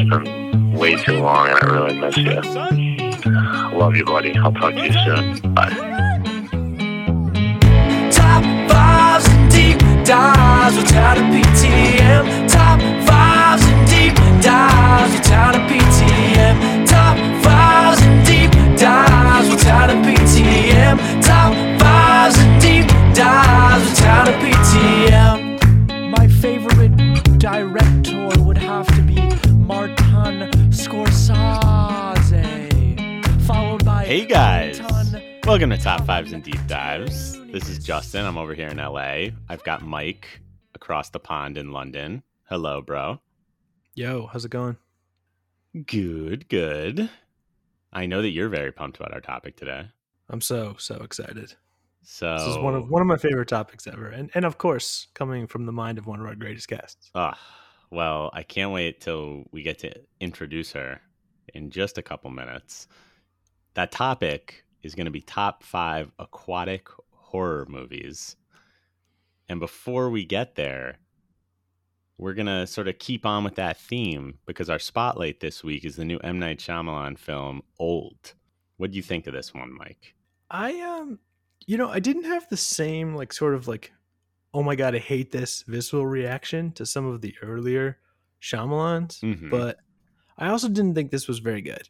It's been way too long, and I really miss you. Love you, buddy. I'll talk to you soon. Bye. Top fives and deep dives without a PTM. Top fives and deep dives without a PTM. Top fives and deep dives without a PTM. Top fives and deep dives without a PTM. Welcome to Top Fives and Deep Dives. This is Justin. I'm over here in LA. I've got Mike across the pond in London. Hello, bro. Yo, how's it going? Good, good. I know that you're very pumped about our topic today. I'm so so excited. So, This is one of one of my favorite topics ever, and and of course, coming from the mind of one of our greatest guests. Ah, well, I can't wait till we get to introduce her in just a couple minutes. That topic is going to be top five aquatic horror movies. And before we get there, we're going to sort of keep on with that theme because our spotlight this week is the new M. Night Shyamalan film, Old. What do you think of this one, Mike? I um, you know, I didn't have the same like sort of like, oh my god, I hate this visceral reaction to some of the earlier Shyamalans, Mhm. but I also didn't think this was very good.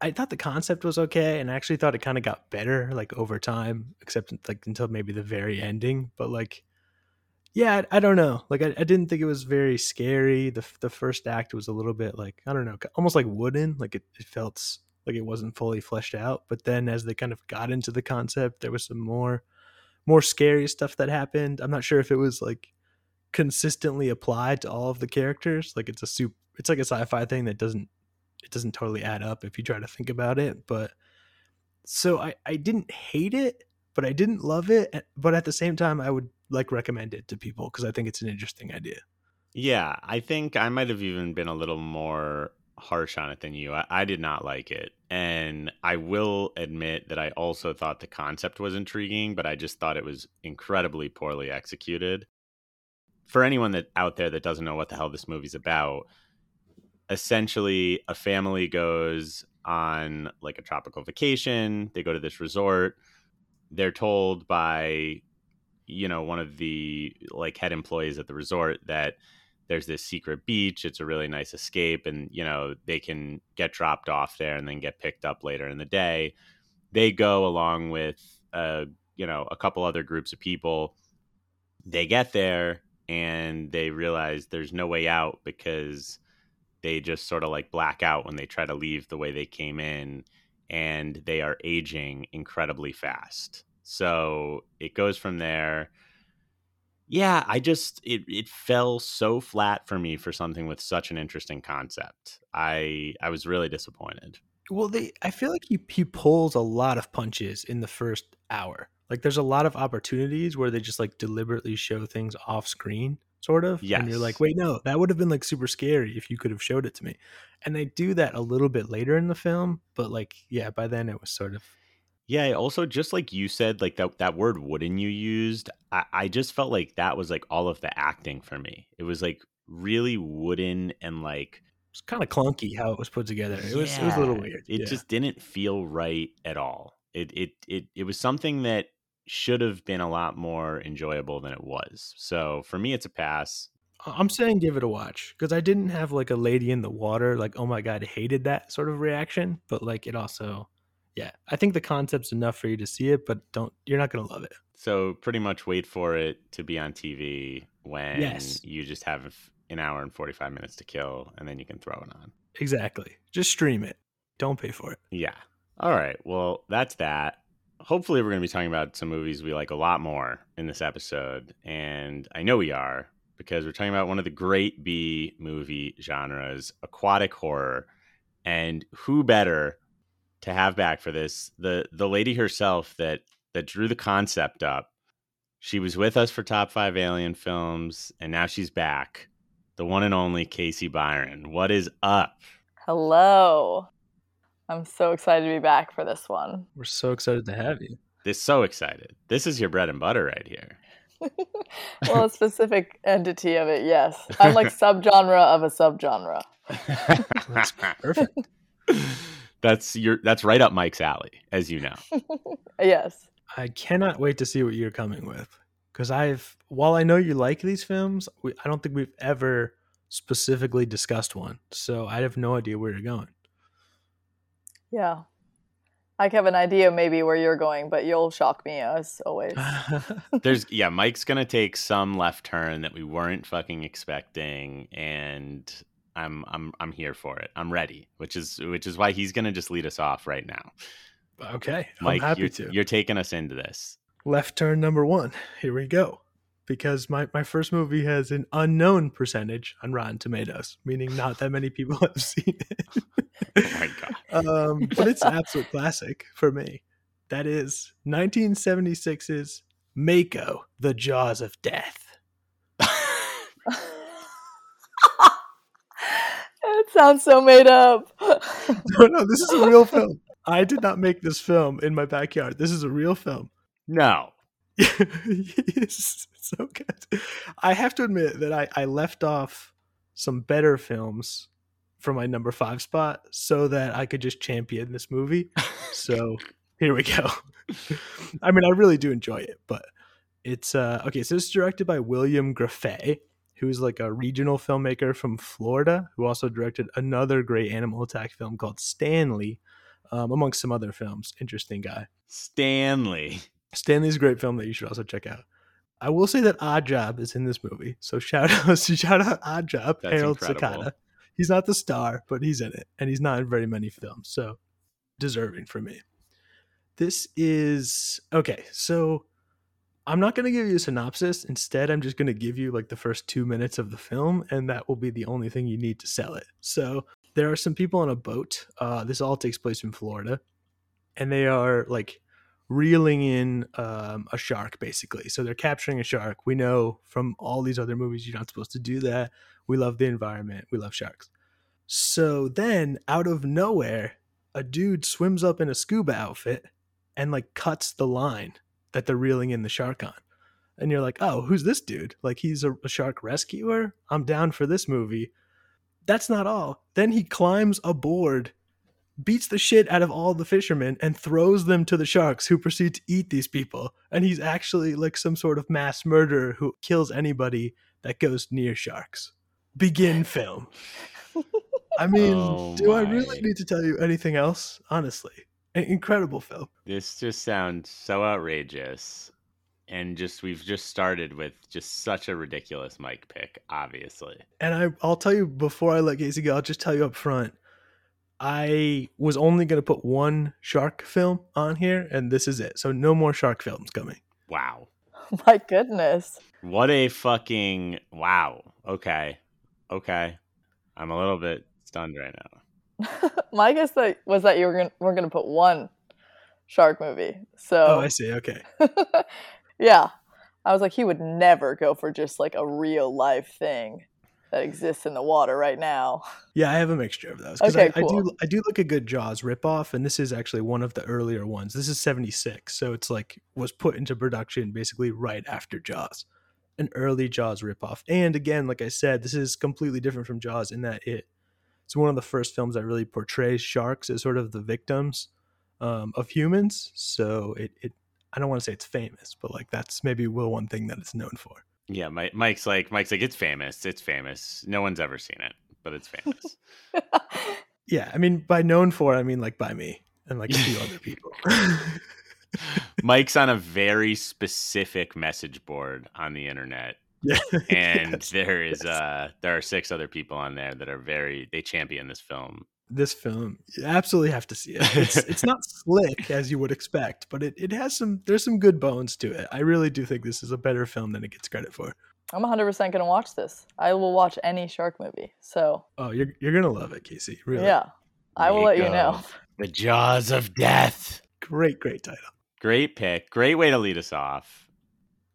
I thought the concept was okay, and I actually thought it kind of got better like over time, except like until maybe the very ending. But like, yeah, I, I don't know. Like, I, I didn't think it was very scary. The the first act was a little bit like I don't know, almost like wooden. Like it, it felt like it wasn't fully fleshed out. But then as they kind of got into the concept, there was some more more scary stuff that happened. I'm not sure if it was like consistently applied to all of the characters. Like it's a soup. It's like a sci-fi thing that doesn't it doesn't totally add up if you try to think about it. But so I I didn't hate it, but I didn't love it. Eh, but at the same time, I would like recommend it to people because I think it's an interesting idea. Yeah, I think I might have even been a little more harsh on it than you. I, I did not like it. And I will admit that I also thought the concept was intriguing, but I just thought it was incredibly poorly executed. For anyone that out there that doesn't know what the hell this movie's about, essentially a family goes on like a tropical vacation, they go to this resort. They're told by you know one of the like head employees at the resort that there's this secret beach it's a really nice escape and you know they can get dropped off there and then get picked up later in the day they go along with uh you know a couple other groups of people they get there and they realize there's no way out because they just sort of like black out when they try to leave the way they came in and they are aging incredibly fast. So it goes from there. Yeah i just it, it fell so flat for me for something with such an interesting concept. I i was really disappointed. Well, they I feel like he he pulls a lot of punches in the first hour. Like there's a lot of opportunities where they just like deliberately show things off screen, sort of. And you're like, wait, no, that would have been like super scary if you could have showed it to me. And they do that a little bit later in the film, but like, yeah, by then it was sort of yeah also just like you said like that that word wooden you used I, I just felt like that was like all of the acting for me it was like really wooden and like it's kind of clunky how it was put together. It was it was a little weird. It yeah. just didn't feel right at all. It it it it was something that should have been a lot more enjoyable than it was. So for me, it's a pass. I'm saying give it a watch because I didn't have like a lady in the water, like, oh my God, I hated that sort of reaction. But like it also, yeah, I think the concept's enough for you to see it, but don't, you're not going to love it. So pretty much wait for it to be on TV when Yes. you just have an hour and forty five minutes to kill, and then you can throw it on. Exactly. Just stream it. Don't pay for it. Yeah. All right. Well, that's that. Hopefully, we're going to be talking about some movies we like a lot more in this episode. And I know we are because we're talking about one of the great B movie genres, aquatic horror. And who better to have back for this? The the lady herself that that drew the concept up. She was with us for top five alien films, and now she's back. The one and only Casey Byron. What is up? Hello. I'm so excited to be back for this one. We're so excited to have you. This so excited. This is your bread and butter right here. well, a specific entity of it, yes. I'm like subgenre of a subgenre. That's perfect. that's your that's right up Mike's alley, as you know. Yes. I cannot wait to see what you're coming with because I've while I know you like these films, we, I don't think we've ever specifically discussed one, so I have no idea where you're going. Yeah. I have an idea maybe where you're going, but you'll shock me as always. There's yeah, Mike's gonna take some left turn that we weren't fucking expecting, and I'm I'm I'm here for it. I'm ready, which is which is why he's gonna just lead us off right now. okay, Mike, I'm happy you're, to. you're taking us into this. Left turn number one. Here we go. Because my, my first movie has an unknown percentage on Rotten Tomatoes, meaning not that many people have seen it. Oh my god. um, but it's an absolute classic for me. That is 1976's Mako, The Jaws of Death. it sounds so made up. No, no, this is a real film. I did not make this film in my backyard. This is a real film. no. it's so good. I have to admit that I, I left off some better films for my number five spot so that I could just champion this movie. So here we go. I mean, I really do enjoy it, but it's uh okay. So it's directed by William Grefé, who's like a regional filmmaker from Florida, who also directed another great animal attack film called Stanley, um, amongst some other films. Interesting guy. Stanley. Stanley's a great film that you should also check out. I will say that Odd Job is in this movie, so shout out, to shout out Odd Job, That's Harold incredible. Sakata. He's not the star, but he's in it, and he's not in very many films, so deserving for me. This is okay. So I'm not going to give you a synopsis. Instead, I'm just going to give you like the first two minutes of the film, and that will be the only thing you need to sell it. So there are some people on a boat. Uh, this all takes place in Florida, and they are like reeling in um, a shark, basically. So they're capturing a shark. We know from all these other movies you're not supposed to do that. We love the environment. We love sharks. So then, out of nowhere, a dude swims up in a scuba outfit and like cuts the line that they're reeling in the shark on. And you're like, oh, who's this dude? Like, he's a, a shark rescuer? I'm down for this movie. That's not all. Then he climbs aboard, beats the shit out of all the fishermen, and throws them to the sharks who proceed to eat these people. And he's actually like some sort of mass murderer who kills anybody that goes near sharks. Begin film. I mean, Oh do I really need to tell you anything else? Honestly, an incredible film. This just sounds so outrageous. And just we've just started with just such a ridiculous Mike pick, obviously. And I, I'll tell you before I let Casey go, I'll just tell you up front. I was only going to put one shark film on here, and this is it. So no more shark films coming. Wow. My goodness. What a fucking wow. Okay. Okay. I'm a little bit stunned right now. My guess that was that you were gonna we're gonna put one shark movie. Oh, So I see. Okay. yeah. I was like, he would never go for just like a real life thing that exists in the water right now. Yeah, I have a mixture of those Okay, I, I do cool. I do look a good Jaws ripoff, and this is actually one of the earlier ones. This is seventy six, so it's like was put into production basically right after Jaws, an early Jaws ripoff. And again, like I said, this is completely different from Jaws in that it it's one of the first films that really portrays sharks as sort of the victims um, of humans. So it it I don't want to say it's famous, but like that's maybe will one thing that it's known for. Yeah, Mike, Mike's like Mike's like it's famous. It's famous. No one's ever seen it, but it's famous. Yeah, I mean by known for, I mean like by me and like a few other people. Mike's on a very specific message board on the internet, yeah, and yes. there is yes. uh there are six other people on there that are very they champion this film. This film you absolutely have to see it it's, it's not slick as you would expect but it, it has some there's some good bones to it i really do think this is a better film than it gets credit for I'm 100% gonna watch this. I will watch any shark movie. So oh you're, you're gonna love it casey really yeah, I will let you know. The Jaws of Death. great great title Great pick. Great way to lead us off.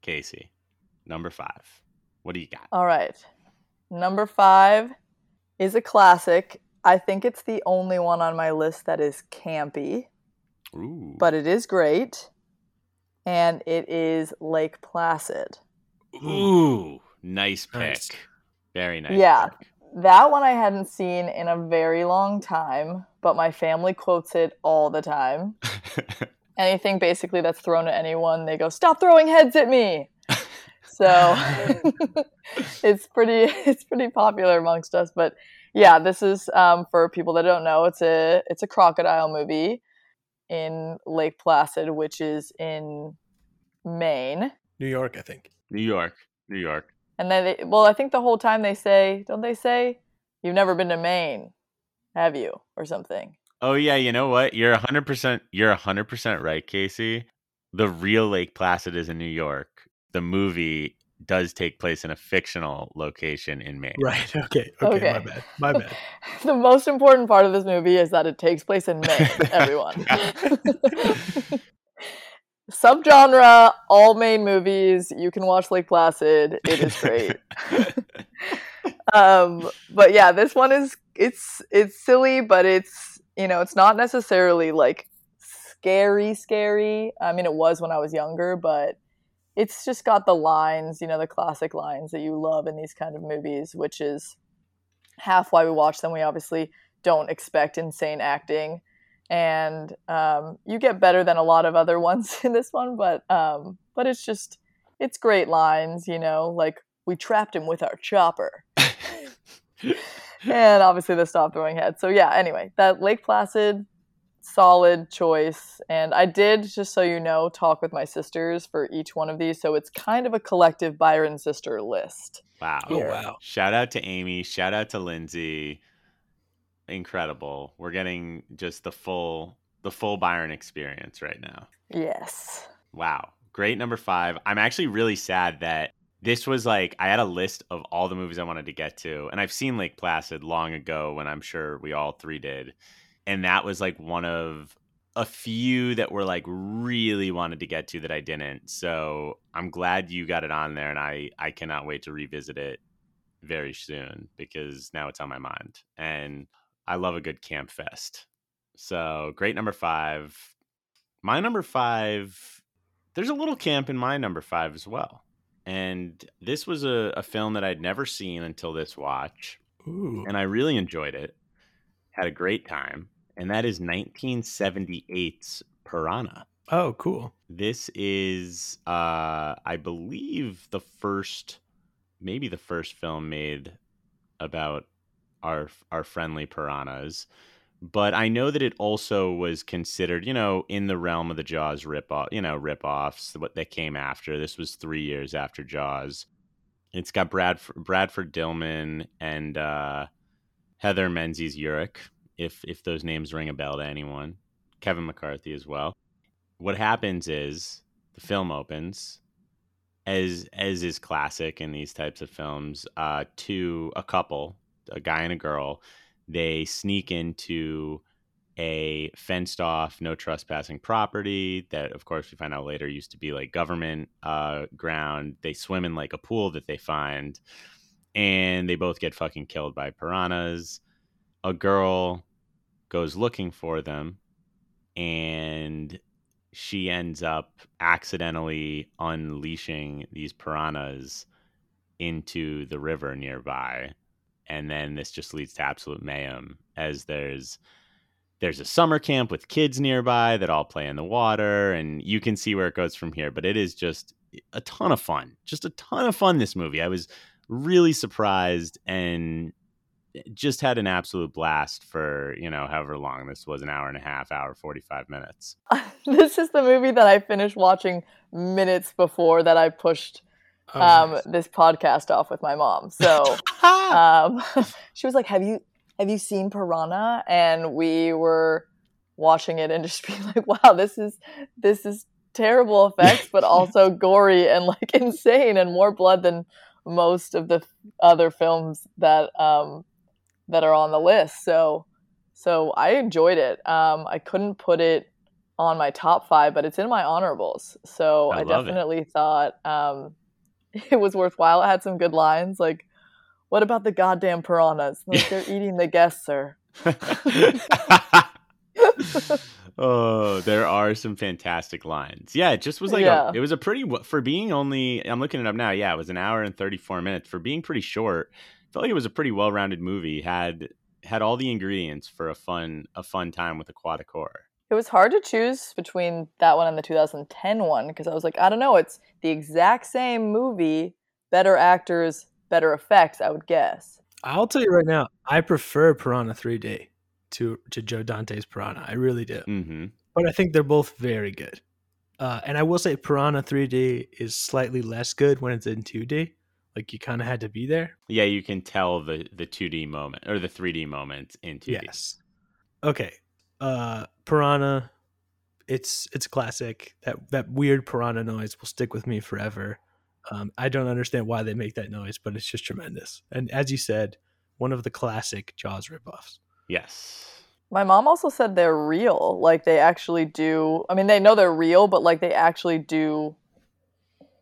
Casey, number five. What do you got? All right. Number five is a classic. I think it's the only one on my list that is campy, Ooh. but it is great. And it is Lake Placid. Ooh, nice pick. Nice. Very nice. Yeah. pick. That one I hadn't seen in a very long time, but my family quotes it all the time. Anything basically that's thrown at anyone, they go, "Stop throwing heads at me." So it's pretty it's pretty popular amongst us. But yeah, this is um, for people that don't know. It's a it's a crocodile movie in Lake Placid, which is in Maine. New York, I think. New York. New York. And then, they, well, I think the whole time they say, don't they say, you've never been to Maine, have you, or something? Oh yeah, you know what? You're 100% you're 100% right, Casey. The real Lake Placid is in New York. The movie does take place in a fictional location in Maine. Right. Okay. Okay. Okay. My bad. My bad. the most important part of this movie is that it takes place in Maine, everyone. Subgenre, all Maine movies. You can watch Lake Placid. It is great. um, but yeah, this one is it's it's silly, but it's you know it's not necessarily like scary, scary. I mean, it was when I was younger, but it's just got the lines, you know, the classic lines that you love in these kind of movies, which is half why we watch them. We obviously don't expect insane acting, and um, you get better than a lot of other ones in this one. But um, but it's just it's great lines, you know, like we trapped him with our chopper, and obviously the stop throwing head. So yeah, anyway, that Lake Placid solid choice and i did just so you know talk with my sisters for each one of these so it's kind of a collective byron sister list Wow. Oh wow. Shout out to Amy. Shout out to Lindsay. Incredible. We're getting just the full the full Byron experience right now. yes Wow. Great number five. I'm actually really sad that this was like I had a list of all the movies I wanted to get to, and I've seen Lake Placid long ago when I'm sure we all three did. And that was like one of a few that were like really wanted to get to that I didn't. So I'm glad you got it on there and I I cannot wait to revisit it very soon because now it's on my mind. And I love a good camp fest. So great number five. My number five, there's a little camp in my number five as well. And this was a, a film that I'd never seen until this watch. Ooh. And I really enjoyed it. Had a great time. And that is 1978's Piranha. Oh, cool. This is, uh, I believe, the first, maybe the first film made about our our friendly piranhas. But I know that it also was considered, you know, in the realm of the Jaws rip off, you know, rip offs, what that came after. This was three years after Jaws. It's got Bradford, Bradford Dillman and uh, Heather Menzies Urich, if if those names ring a bell to anyone. Kevin McCarthy as well. What happens is the film opens, as as is classic in these types of films. Uh, to a couple, a guy and a girl, they sneak into a fenced off, no trespassing property that, of course, we find out later used to be like government uh, ground. They swim in like a pool that they find, and they both get fucking killed by piranhas. A girl goes looking for them, and she ends up accidentally unleashing these piranhas into the river nearby. And then this just leads to absolute mayhem as there's there's a summer camp with kids nearby that all play in the water and you can see where it goes from here. But it is just a ton of fun just a ton of fun this movie. I was really surprised and just had an absolute blast for you know however long this was an hour and a half hour 45 minutes this is the movie that i finished watching minutes before that i pushed Oh, um, nice. this podcast off with my mom so um, she was like, "Have you have you seen Piranha?" And we were watching it and just being like, "Wow, this is this is terrible effects, but also gory and like insane and more blood than most of the other films that um, that are on the list." So so I enjoyed it. Um, I couldn't put it on my top five, but it's in my honorables. So I I, love it. definitely thought um, it was worthwhile. It had some good lines like. What about the goddamn piranhas? Like they're eating the guests, sir. oh, there are some fantastic lines. Yeah, it just was like Yeah. a, it was a pretty for being only. I'm looking it up now. Yeah, it was an hour and 34 minutes for being pretty short. I felt like it was a pretty well-rounded movie. had had all the ingredients for a fun a fun time with aquatic horror. It was hard to choose between that one and the 2010 one because I was like, I don't know, it's the exact same movie, better actors, better effects, I would guess. I'll tell you right now, I prefer Piranha 3D to to Joe Dante's Piranha. I really do. hmm But I think they're both very good. Uh, and I will say Piranha 3D is slightly less good when it's in 2D. Like you kind of had to be there. Yeah, you can tell the the 2D moment or the 3D moment in 2D. Yes. Okay. Uh Piranha it's it's classic. That that weird piranha noise will stick with me forever. Um, I don't understand why they make that noise, but it's just tremendous. And as you said, one of the classic Jaws ripoffs. Yes. My mom also said they're real. Like they actually do. I mean, they know they're real, but like they actually do,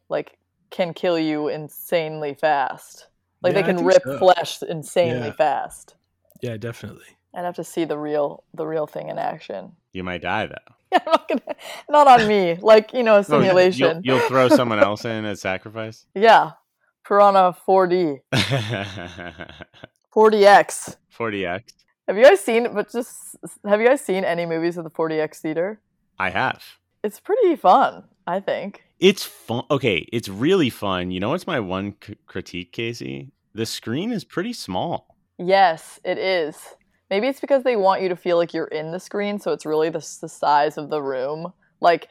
like, can kill you insanely fast. Like Yeah, they can rip so. flesh insanely Yeah. fast. Yeah, definitely. I'd have to see the real, the real thing in action. You might die though. I'm not gonna, not on me. Like you know, a Oh, you- simulation. You'll, you'll throw someone else in as sacrifice. Yeah, Piranha 4D, 4DX, 4DX. Have you guys seen? But just have you guys seen any movies of the 4DX theater? I have. It's pretty fun, I think. It's fun. Okay, it's really fun. You know what's my one c- critique, Casey? The screen is pretty small. Yes, it is. Maybe it's because they want you to feel like you're in the screen, so it's really the, the size of the room. Like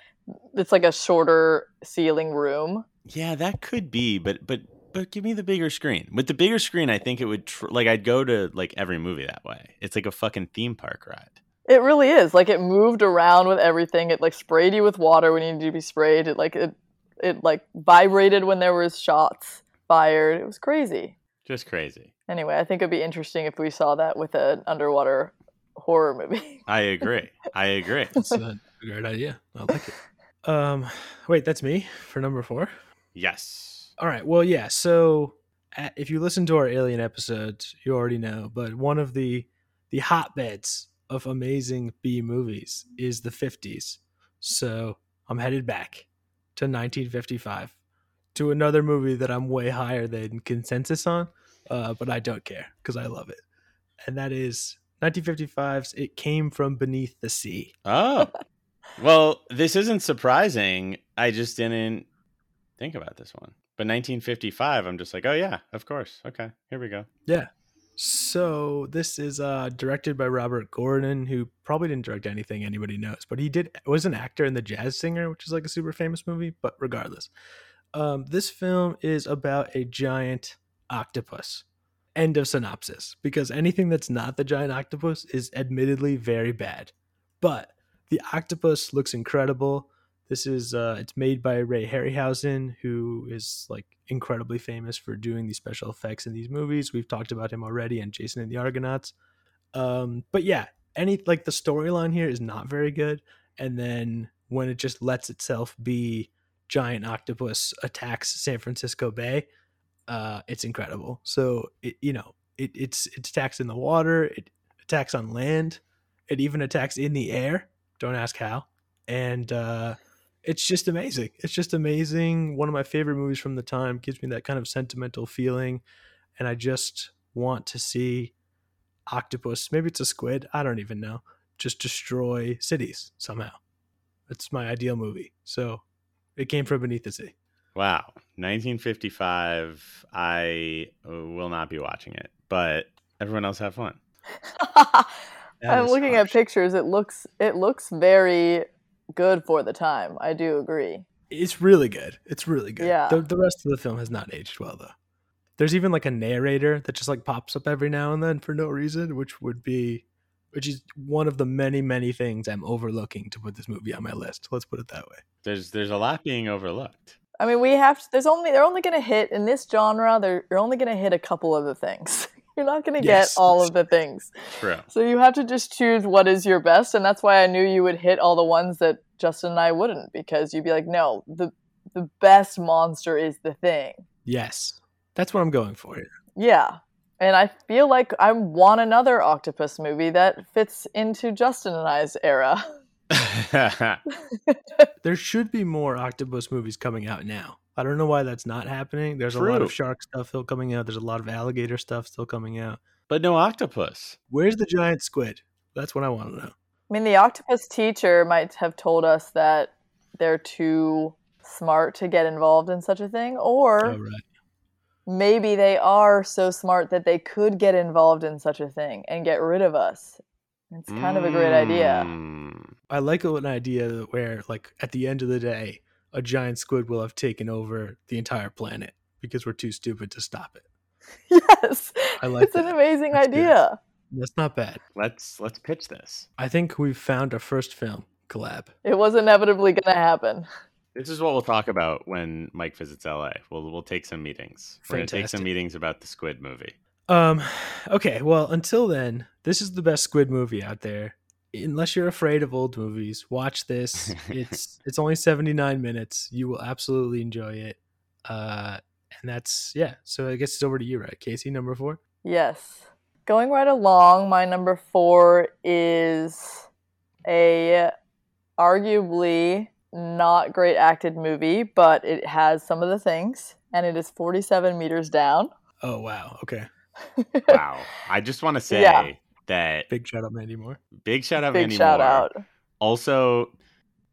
it's like a shorter ceiling room. Yeah, that could be, but but but give me the bigger screen. With the bigger screen, I think it would tr- like I'd go to like every movie that way. It's like a fucking theme park ride. It really is. Like it moved around with everything. It like sprayed you with water when you needed to be sprayed. It like it it like vibrated when there was shots fired. It was crazy. Just crazy. Anyway, I think it'd be interesting if we saw that with an underwater horror movie. I agree. I agree. That's a great idea. I like it. Um, wait, that's me for number four. Yes. All right. Well, yeah. So uh, if you listen to our Alien episodes, you already know. But one of the the hotbeds of amazing B movies is the 50s. So I'm headed back to 1955 to another movie that I'm way higher than consensus on, uh, but I don't care because I love it. And that is 1955's It Came From Beneath the Sea. Oh. Well, this isn't surprising. I just didn't think about this one. But 1955, I'm just like, oh yeah, of course. Okay, here we go. Yeah. So this is uh, directed by Robert Gordon, who probably didn't direct anything anybody knows, but he did was an actor in The Jazz Singer, which is like a super famous movie. But regardless, um, this film is about a giant octopus. End of synopsis. Because anything that's not the giant octopus is admittedly very bad, but the octopus looks incredible. This is uh, it's made by Ray Harryhausen, who is like incredibly famous for doing these special effects in these movies. We've talked about him already and Jason and the Argonauts. Um, but yeah, any like the storyline here is not very good. And then when it just lets itself be giant octopus attacks San Francisco Bay, uh, it's incredible. So it you know it, it's it attacks in the water, it attacks on land, it even attacks in the air. Don't ask how. And uh, it's just amazing. It's just amazing. One of my favorite movies from the time gives me that kind of sentimental feeling, and I just want to see octopus. Maybe it's a squid. I don't even know. Just destroy cities somehow. It's my ideal movie. So it came from beneath the sea. Wow. 1955. I uh, will not be watching it, but everyone else have fun. I'm looking harsh. at pictures. It looks it looks very good for the time. I do agree. It's really good. It's really good. Yeah. The, the rest of the film has not aged well though. There's even like a narrator that just like pops up every now and then for no reason, which would be which is one of the many, many things I'm overlooking to put this movie on my list. Let's put it that way. There's there's a lot being overlooked. I mean, we have to, there's only they're only going to hit in this genre. They're you're only going to hit a couple of the things. You're not going to Yes. get all of the things. True. So you have to just choose what is your best, and that's why I knew you would hit all the ones that Justin and I wouldn't, because you'd be like, no, the the best monster is the thing. Yes. That's what I'm going for here. Yeah. And I feel like I want another octopus movie that fits into Justin and I's era. There should be more octopus movies coming out now. I don't know why that's not happening. There's a lot of shark stuff still coming out. There's a lot of alligator stuff still coming out. but no octopus. Where's the giant squid? That's what I want to know. I mean, the octopus teacher might have told us that they're too smart to get involved in such a thing, or Oh, right. maybe they are so smart that they could get involved in such a thing and get rid of us. It's kind of a great idea. Mm. I like an idea where, like, at the end of the day, a giant squid will have taken over the entire planet because we're too stupid to stop it. Yes, I like it's an amazing That's good. idea. That's not bad. Let's let's pitch this. I think we've found our first film collab. It was inevitably going to happen. This is what we'll talk about when Mike visits LA. We'll we'll take some meetings. We're gonna take some meetings about the Squid movie. Um, okay, well, until then, this is the best squid movie out there. Unless you're afraid of old movies, watch this. It's it's only 79 minutes. You will absolutely enjoy it. Uh and that's yeah. So I guess it's over to you, right? Casey, number 4. Yes. Going right along, my number four is a arguably not great acted movie, but it has some of the things, and it is 47 meters down. Oh, wow. Okay. Wow. I just want to say Yeah. That Big shout out Mandy Moore. big shout out Big Mandy shout Moore. out. Also,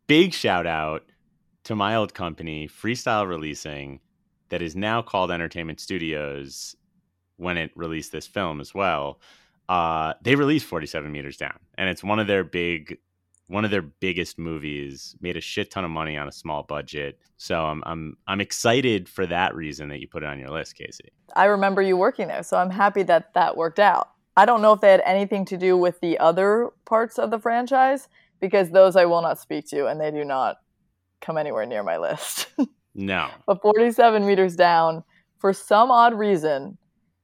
big shout out to my old company, Freestyle Releasing, that is now called Entertainment Studios when it released this film as well. Uh, they released 47 Meters Down, and it's one of their big, one of their biggest movies. Made a shit ton of money on a small budget, so I'm I'm I'm excited for that reason that you put it on your list, Casey. I remember you working there, so I'm happy that that worked out. I don't know if they had anything to do with the other parts of the franchise because those I will not speak to, and they do not come anywhere near my list. No, but 47 meters down, for some odd reason,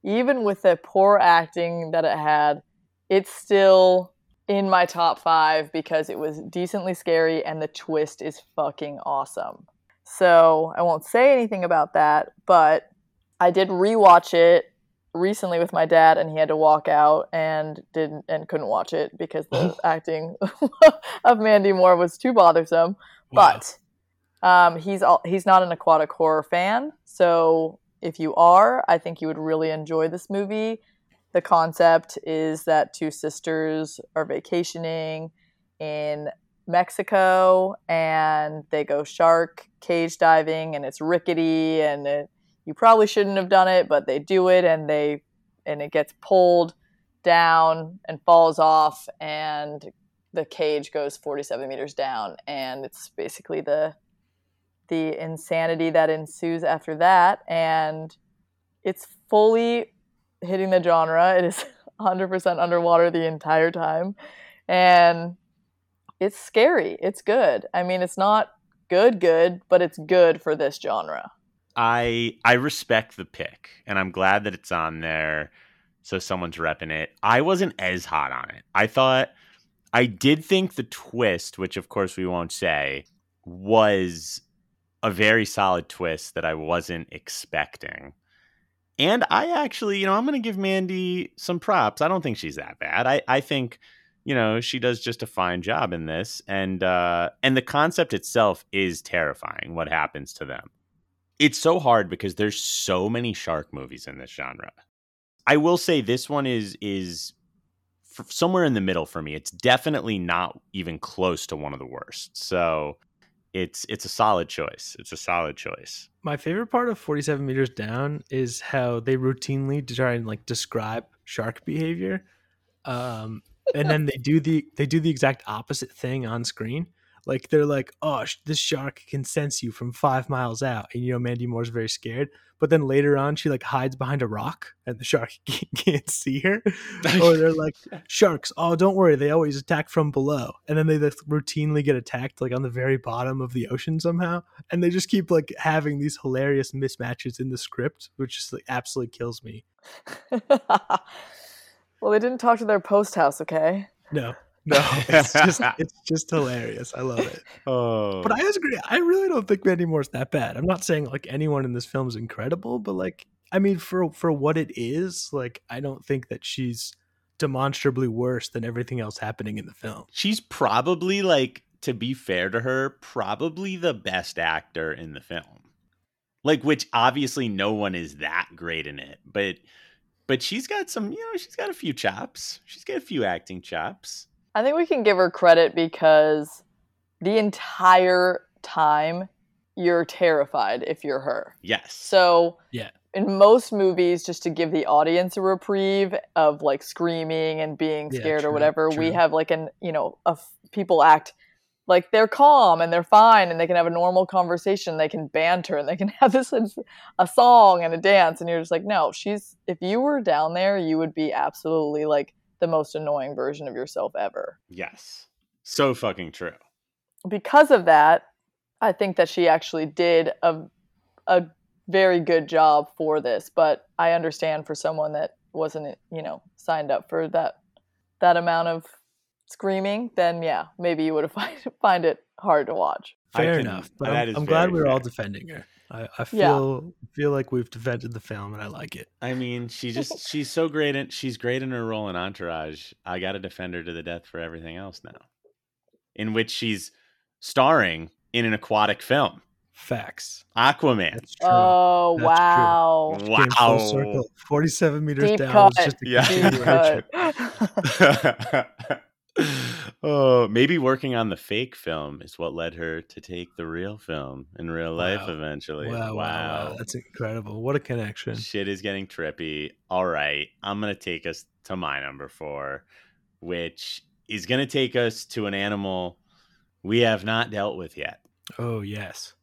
even with the poor acting that it had, it's still in my top five because it was decently scary and the twist is fucking awesome. So I won't say anything about that, but I did rewatch it recently with my dad and he had to walk out and didn't and couldn't watch it because the acting of Mandy Moore was too bothersome. Wow. But um, he's all, he's not an aquatic horror fan, so if you are, I think you would really enjoy this movie. The concept is that two sisters are vacationing in Mexico and they go shark cage diving and it's rickety and it, you probably shouldn't have done it, but they do it and they and it gets pulled down and falls off and the cage goes 47 meters down. And it's basically the the insanity that ensues after that. And it's fully hitting the genre. It is 100% underwater the entire time. And it's scary. It's good. I mean it's not good good but it's good for this genre I I respect the pick, and I'm glad that it's on there. So someone's repping it. I wasn't as hot on it. I thought I did think the twist, which of course we won't say, was a very solid twist that I wasn't expecting. And I actually, you know, I'm going to give Mandy some props. I don't think she's that bad. I, I think, you know, she does just a fine job in this. And uh, and the concept itself is terrifying. What happens to them? It's so hard because there's so many shark movies in this genre. I will say this one is is f- somewhere in the middle for me. It's definitely not even close to one of the worst. So it's it's a solid choice. It's a solid choice. My favorite part of 47 meters down is how they routinely try and like describe shark behavior. Um, and then they do the they do the exact opposite thing on screen. Like they're like, "Oh, sh- this shark can sense you from 5 miles out." And you know Mandy Moore's very scared, but then later on she like hides behind a rock and the shark can't, can't see her. or they're like, "Sharks, oh, don't worry, they always attack from below." And then they like, routinely get attacked like on the very bottom of the ocean somehow and they just keep like having these hilarious mismatches in the script which just like absolutely kills me well they didn't talk to their post house okay no no it's just it's just hilarious i love it Oh, but i agree i really don't think mandy moore's that bad i'm not saying like anyone in this film is incredible but like i mean for for what it is like i don't think that she's demonstrably worse than everything else happening in the film she's probably like to be fair to her, probably the best actor in the film. Like, which obviously no one is that great in it, but but she's got some, you know, she's got a few chops. She's got a few acting chops. I think we can give her credit because the entire time you're terrified if you're her. Yes. So Yeah. in most movies, just to give the audience a reprieve of like screaming and being Yeah, scared or true, whatever, we have like an you know a f- people act like they're calm and they're fine and they can have a normal conversation. They can banter and they can have this a song and a dance. And you're just like, no, she's if you were down there, you would be absolutely like the most annoying version of yourself ever. yes. So fucking true. because of that, I think that she actually did a a very good job for this. But I understand for someone that wasn't, you know, signed up for that that amount of screaming, then yeah, maybe you would have find find it hard to watch. Fair can- enough. But I'm, I'm glad we're all defending her. I, I Yeah. feel feel like we've defended the film and I like it. I mean, she just she's so great in she's great in her role in Entourage. I got to defend her to the death for everything else now. In which she's starring in an aquatic film, Facts. Aquaman. That's true. Oh That's true. wow. Came full Wow. circle. 47 meters Deep down cut. was just a Yeah. Deep continuation. cut. oh, maybe working on the fake film is what led her to take the real film in real life Wow. eventually. Wow, wow, wow. That's incredible. What a connection. Shit is getting trippy. All right. I'm going to take us to my number four, which is going to take us to an animal we have not dealt with yet. Oh, yes.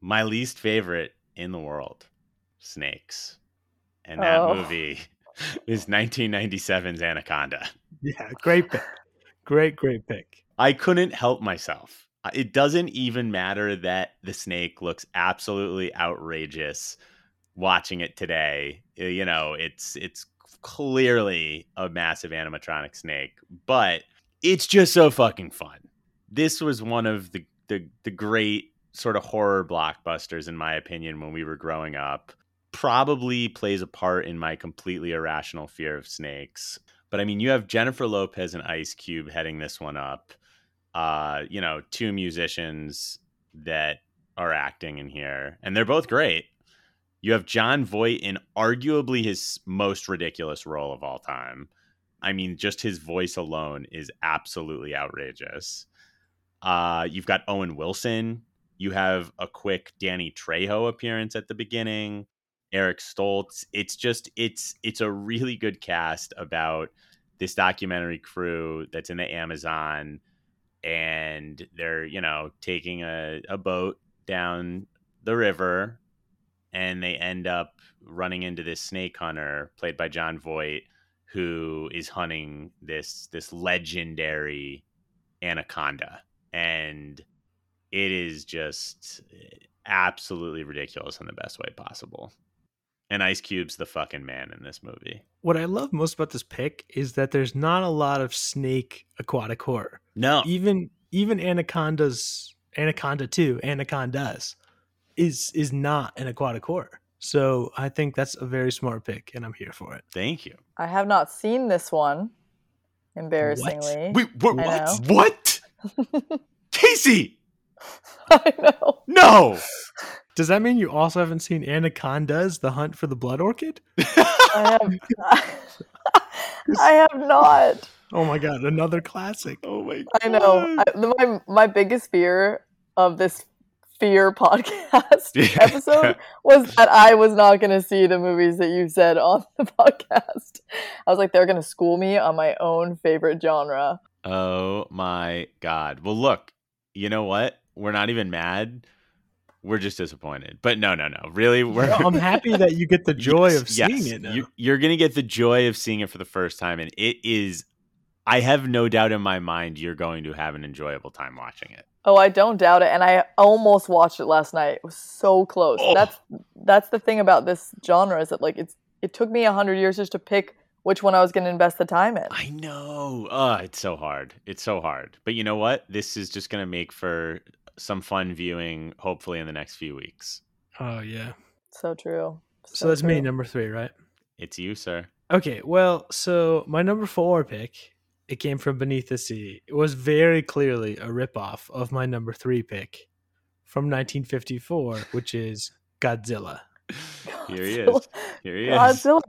My least favorite in the world snakes. And that Oh. movie is 1997's Anaconda. Yeah, great pick. Great, great pick. I couldn't help myself. It doesn't even matter that the snake looks absolutely outrageous watching it today. Uh, You know, it's it's clearly a massive animatronic snake, but it's just so fucking fun. This was one of the the, the great sort of horror blockbusters in my opinion when we were growing up. Probably plays a part in my completely irrational fear of snakes. But I mean, you have Jennifer Lopez and Ice Cube heading this one up. Uh, you know, two musicians that are acting in here, and they're both great. You have Jon Voight in arguably his most ridiculous role of all time. I mean, just his voice alone is absolutely outrageous. Uh, you've got Owen Wilson. You have a quick Danny Trejo appearance at the beginning. Eric Stoltz. It's just it's it's a really good cast about this documentary crew that's in the Amazon and they're, you know, taking a, a boat down the river and they end up running into this snake hunter played by Jon Voight who is hunting this this legendary anaconda and it is just eh, absolutely ridiculous in the best way possible. And Ice Cube's the fucking man in this movie. What I love most about this pick is that there's not a lot of snake aquatic horror. No, Even even Anaconda's Anaconda 2, Anacondas is is not an aquatic horror. So I think that's a very smart pick and I'm here for it. thank you. I have not seen this one. Embarrassingly. Wait, what? I What? what? Casey, I know. no. Does that mean you also haven't seen Anacondas, The Hunt for the Blood Orchid? I have I have not. Oh my god, another classic. Oh my god. I know. I, my my biggest fear of this fear podcast Yeah. episode was that I was not going to see the movies that you said on the podcast. I was like, they're going to school me on my own favorite genre. Oh my god. Well, look, you know what? We're not even mad. We're just disappointed. But no, no, no. Really, we're. I'm happy that you get the joy Yes, of seeing yes. it now. You, you're gonna get the joy of seeing it for the first time, and it is. I have no doubt in my mind you're going to have an enjoyable time watching it. Oh, I don't doubt it, and I almost watched it last night. It was so close. Oh. That's that's the thing about this genre is that like it's it took me a hundred years just to pick which one I was going to invest the time in. I know. Oh, it's so hard. It's so hard. But you know what? This is just gonna make for some fun viewing, hopefully in the next few weeks. oh yeah. So true. So, that's me, number three, right? It's you, sir. Okay, well, so my number four pick It came from beneath the sea. It was very clearly a ripoff of my number three pick from 1954, which is Godzilla. Here he is. Here he is. Godzilla.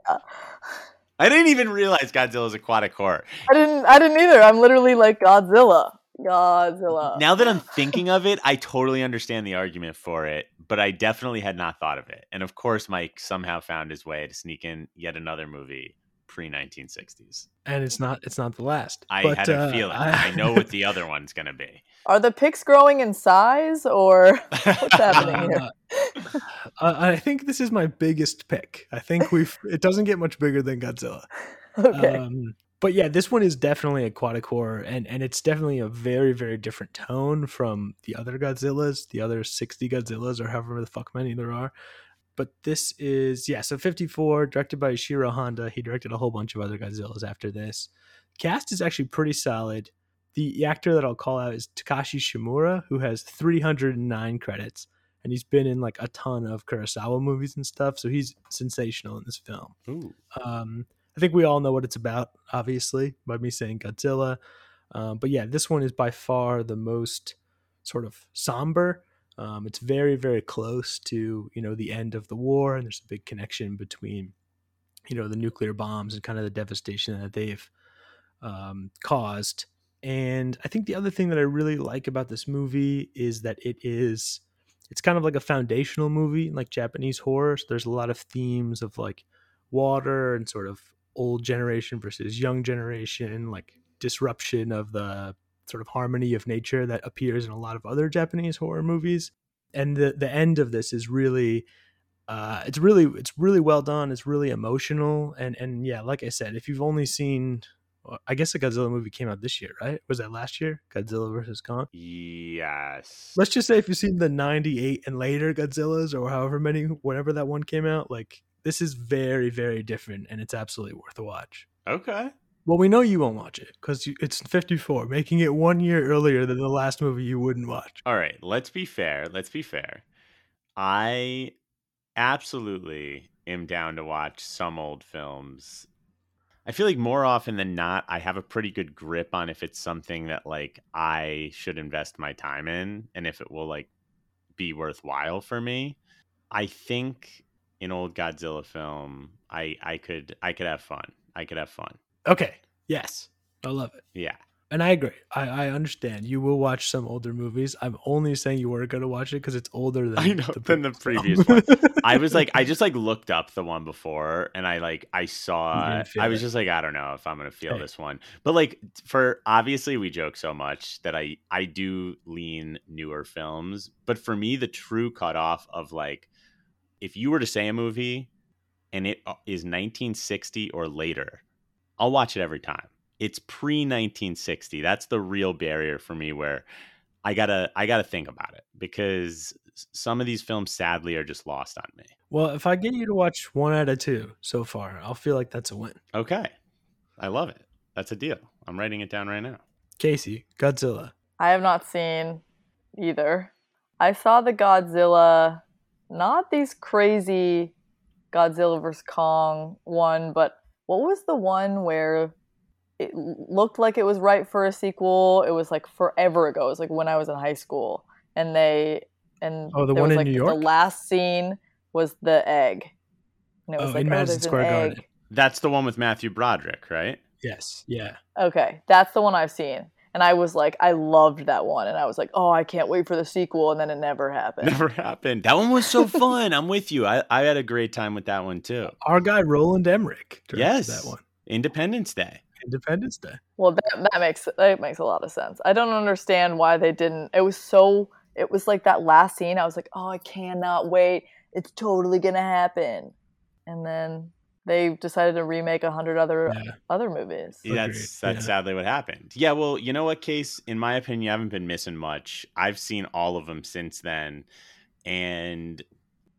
I didn't even realize Godzilla's aquatic horror. I didn't. I didn't either. I'm literally like Godzilla. Godzilla. Now that I'm thinking of it, I totally understand the argument for it, but I definitely had not thought of it. And of course, Mike somehow found his way to sneak in yet another movie pre 1960s. And it's not it's not the last. I But, had a uh, feeling. I know what the other one's going to be. Are the pics growing in size or what's happening here? Uh, I think this is my biggest pick. I think we've it doesn't get much bigger than Godzilla. Okay. Um, but yeah, this one is definitely aquatic horror, and and it's definitely a very very different tone from the other Godzillas, the other sixty Godzillas, or however the fuck many there are. But this is yeah, so fifty four, directed by Shiro Honda. He directed a whole bunch of other Godzillas after this. Cast is actually pretty solid. The actor that I'll call out is Takashi Shimura, who has 309 credits, and he's been in like a ton of Kurosawa movies and stuff. So he's sensational in this film. Ooh. Um, I think we all know what it's about, obviously, by me saying Godzilla. Um, but yeah, this one is by far the most sort of somber. Um, it's very, very close to you know the end of the war, and there's a big connection between you know the nuclear bombs and kind of the devastation that they've um, caused. And I think the other thing that I really like about this movie is that it is it's kind of like a foundational movie, like Japanese horror. So there's a lot of themes of like water and sort of old generation versus young generation, like disruption of the sort of harmony of nature that appears in a lot of other Japanese horror movies. And the the end of this is really uh it's really it's really well done. It's really emotional and and yeah, like I said, if you've only seen I guess the Godzilla movie came out this year, right? Was that last year? Godzilla versus Kong? Yes. Let's just say if you've seen the 98 and later Godzillas or however many, whenever that one came out, like this is very, very different and it's absolutely worth a watch. Okay. Well, we know you won't watch it because it's 54, making it one year earlier than the last movie you wouldn't watch. All right. Let's be fair. Let's be fair. I absolutely am down to watch some old films. I feel like more often than not, I have a pretty good grip on if it's something that like I should invest my time in and if it will like be worthwhile for me. I think an old Godzilla film, I I could I could have fun. I could have fun. Okay. Yes. I love it. Yeah. And I agree. I, I understand. You will watch some older movies. I'm only saying you were going to watch it because it's older than I know, than the previous one. I was like, I just like looked up the one before, and I like I saw. I was it. just like, I don't know if I'm gonna feel Hey. this one. But like for obviously, we joke so much that I I do lean newer films. But for me, the true cutoff of like, if you were to say a movie, and it uh, 1960 or later, I'll watch it every time. It's pre 1960. That's the real barrier for me where I gotta I gotta think about it because some of these films sadly are just lost on me. well, if I get you to watch one out of two so far, I'll feel like that's a win. Okay. I love it. That's a deal. I'm writing it down right now. Casey, Godzilla. I have not seen either. I saw the Godzilla, not these crazy Godzilla vs. Kong one, but what was the one where it looked like it was right for a sequel? It was like forever ago. It was like when I was in high school. And they, and Oh, the one was in like New York? The last scene was the egg. And it was Oh, like, in oh, Madison there's Square Garden. egg. That's the one with Matthew Broderick, right? Yes. Yeah. Okay, that's the one I've seen. And I was like, I loved that one. And I was like, oh, I can't wait for the sequel. And then it never happened. Never happened. That one was so fun. I'm with you. I, I had a great time with that one too. Our guy Roland Emmerich Yes. that one. Independence Day. Independence Day. Well, that, that makes that makes a lot of sense. I don't understand why they didn't. It was so. It was like that last scene. I was like, oh, I cannot wait. It's totally gonna happen. And then they decided to remake a hundred other Yeah. other movies. Agreed, That's that's yeah. sadly what happened. Yeah, well, you know what, Case? In my opinion, you haven't been missing much. I've seen all of them since then, and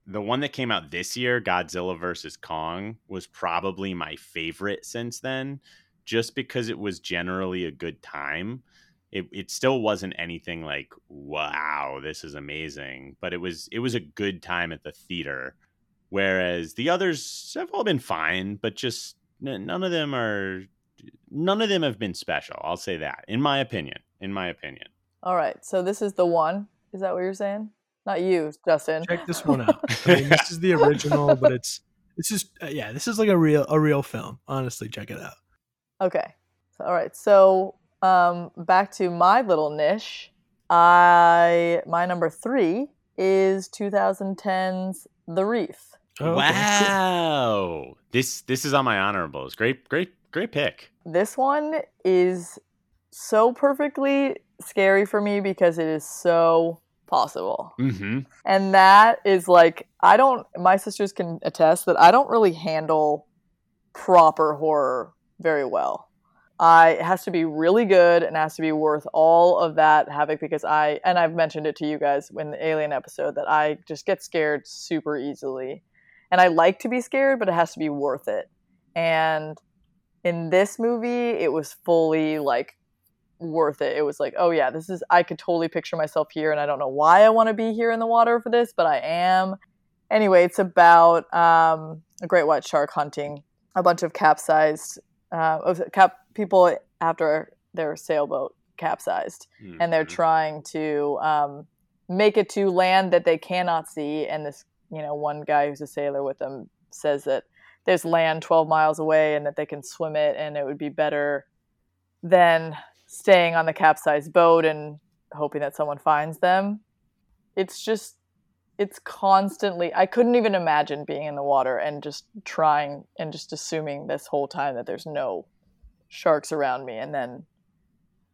the one that came out this year, Godzilla versus Kong, was probably my favorite since then, just because it was generally a good time. It, it still wasn't anything like wow this is amazing but it was it was a good time at the theater whereas the others have all been fine but just n- none of them are none of them have been special. I'll say that. In my opinion. In my opinion. All right, so this is the one. Is that what you're saying? Not you, Justin. Check this one out. I mean, this is the original, but it's this is uh, yeah, this is like a real a real film. Honestly, check it out. Okay. All right. So um, back to my little niche. I my number three is 2010's The Reef. Oh, okay, cool. wow. This this is on my honorables. Great, great, great pick. This one is so perfectly scary for me because it is so possible. Mm-hmm. And that is like I don't my sisters can attest that I don't really handle proper horror very well. I it has to be really good and has to be worth all of that havoc because I and I've mentioned it to you guys in the alien episode that I just get scared super easily. And I like to be scared, but it has to be worth it. And in this movie, it was fully like worth it. It was like, oh yeah, this is I could totally picture myself here and I don't know why I want to be here in the water for this, but I am. Anyway, it's about um, a great white shark hunting a bunch of capsized uh, cap people after their sailboat capsized, and they're Mhm. trying to um, make it to land that they cannot see. And this, you know, one guy who's a sailor with them says that there's land 12 miles away and that they can swim it, and it would be better than staying on the capsized boat and hoping that someone finds them. It's just it's constantly I couldn't even imagine being in the water and just trying and just assuming this whole time that there's no sharks around me and then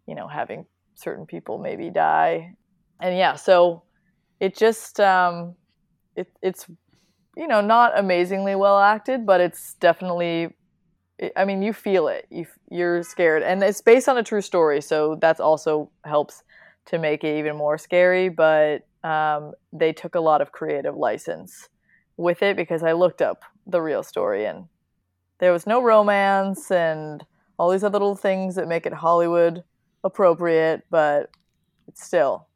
you know having certain people maybe die. And yeah, so it just um it it's you know not amazingly well acted, but it's definitely I- mean, you feel it. You, you're scared, and it's based on a true story, so that's also helps to make it even more scary. But um, they took a lot of creative license with it because I looked up the real story, and there was no romance and all these other little things that make it Hollywood appropriate. But it's still,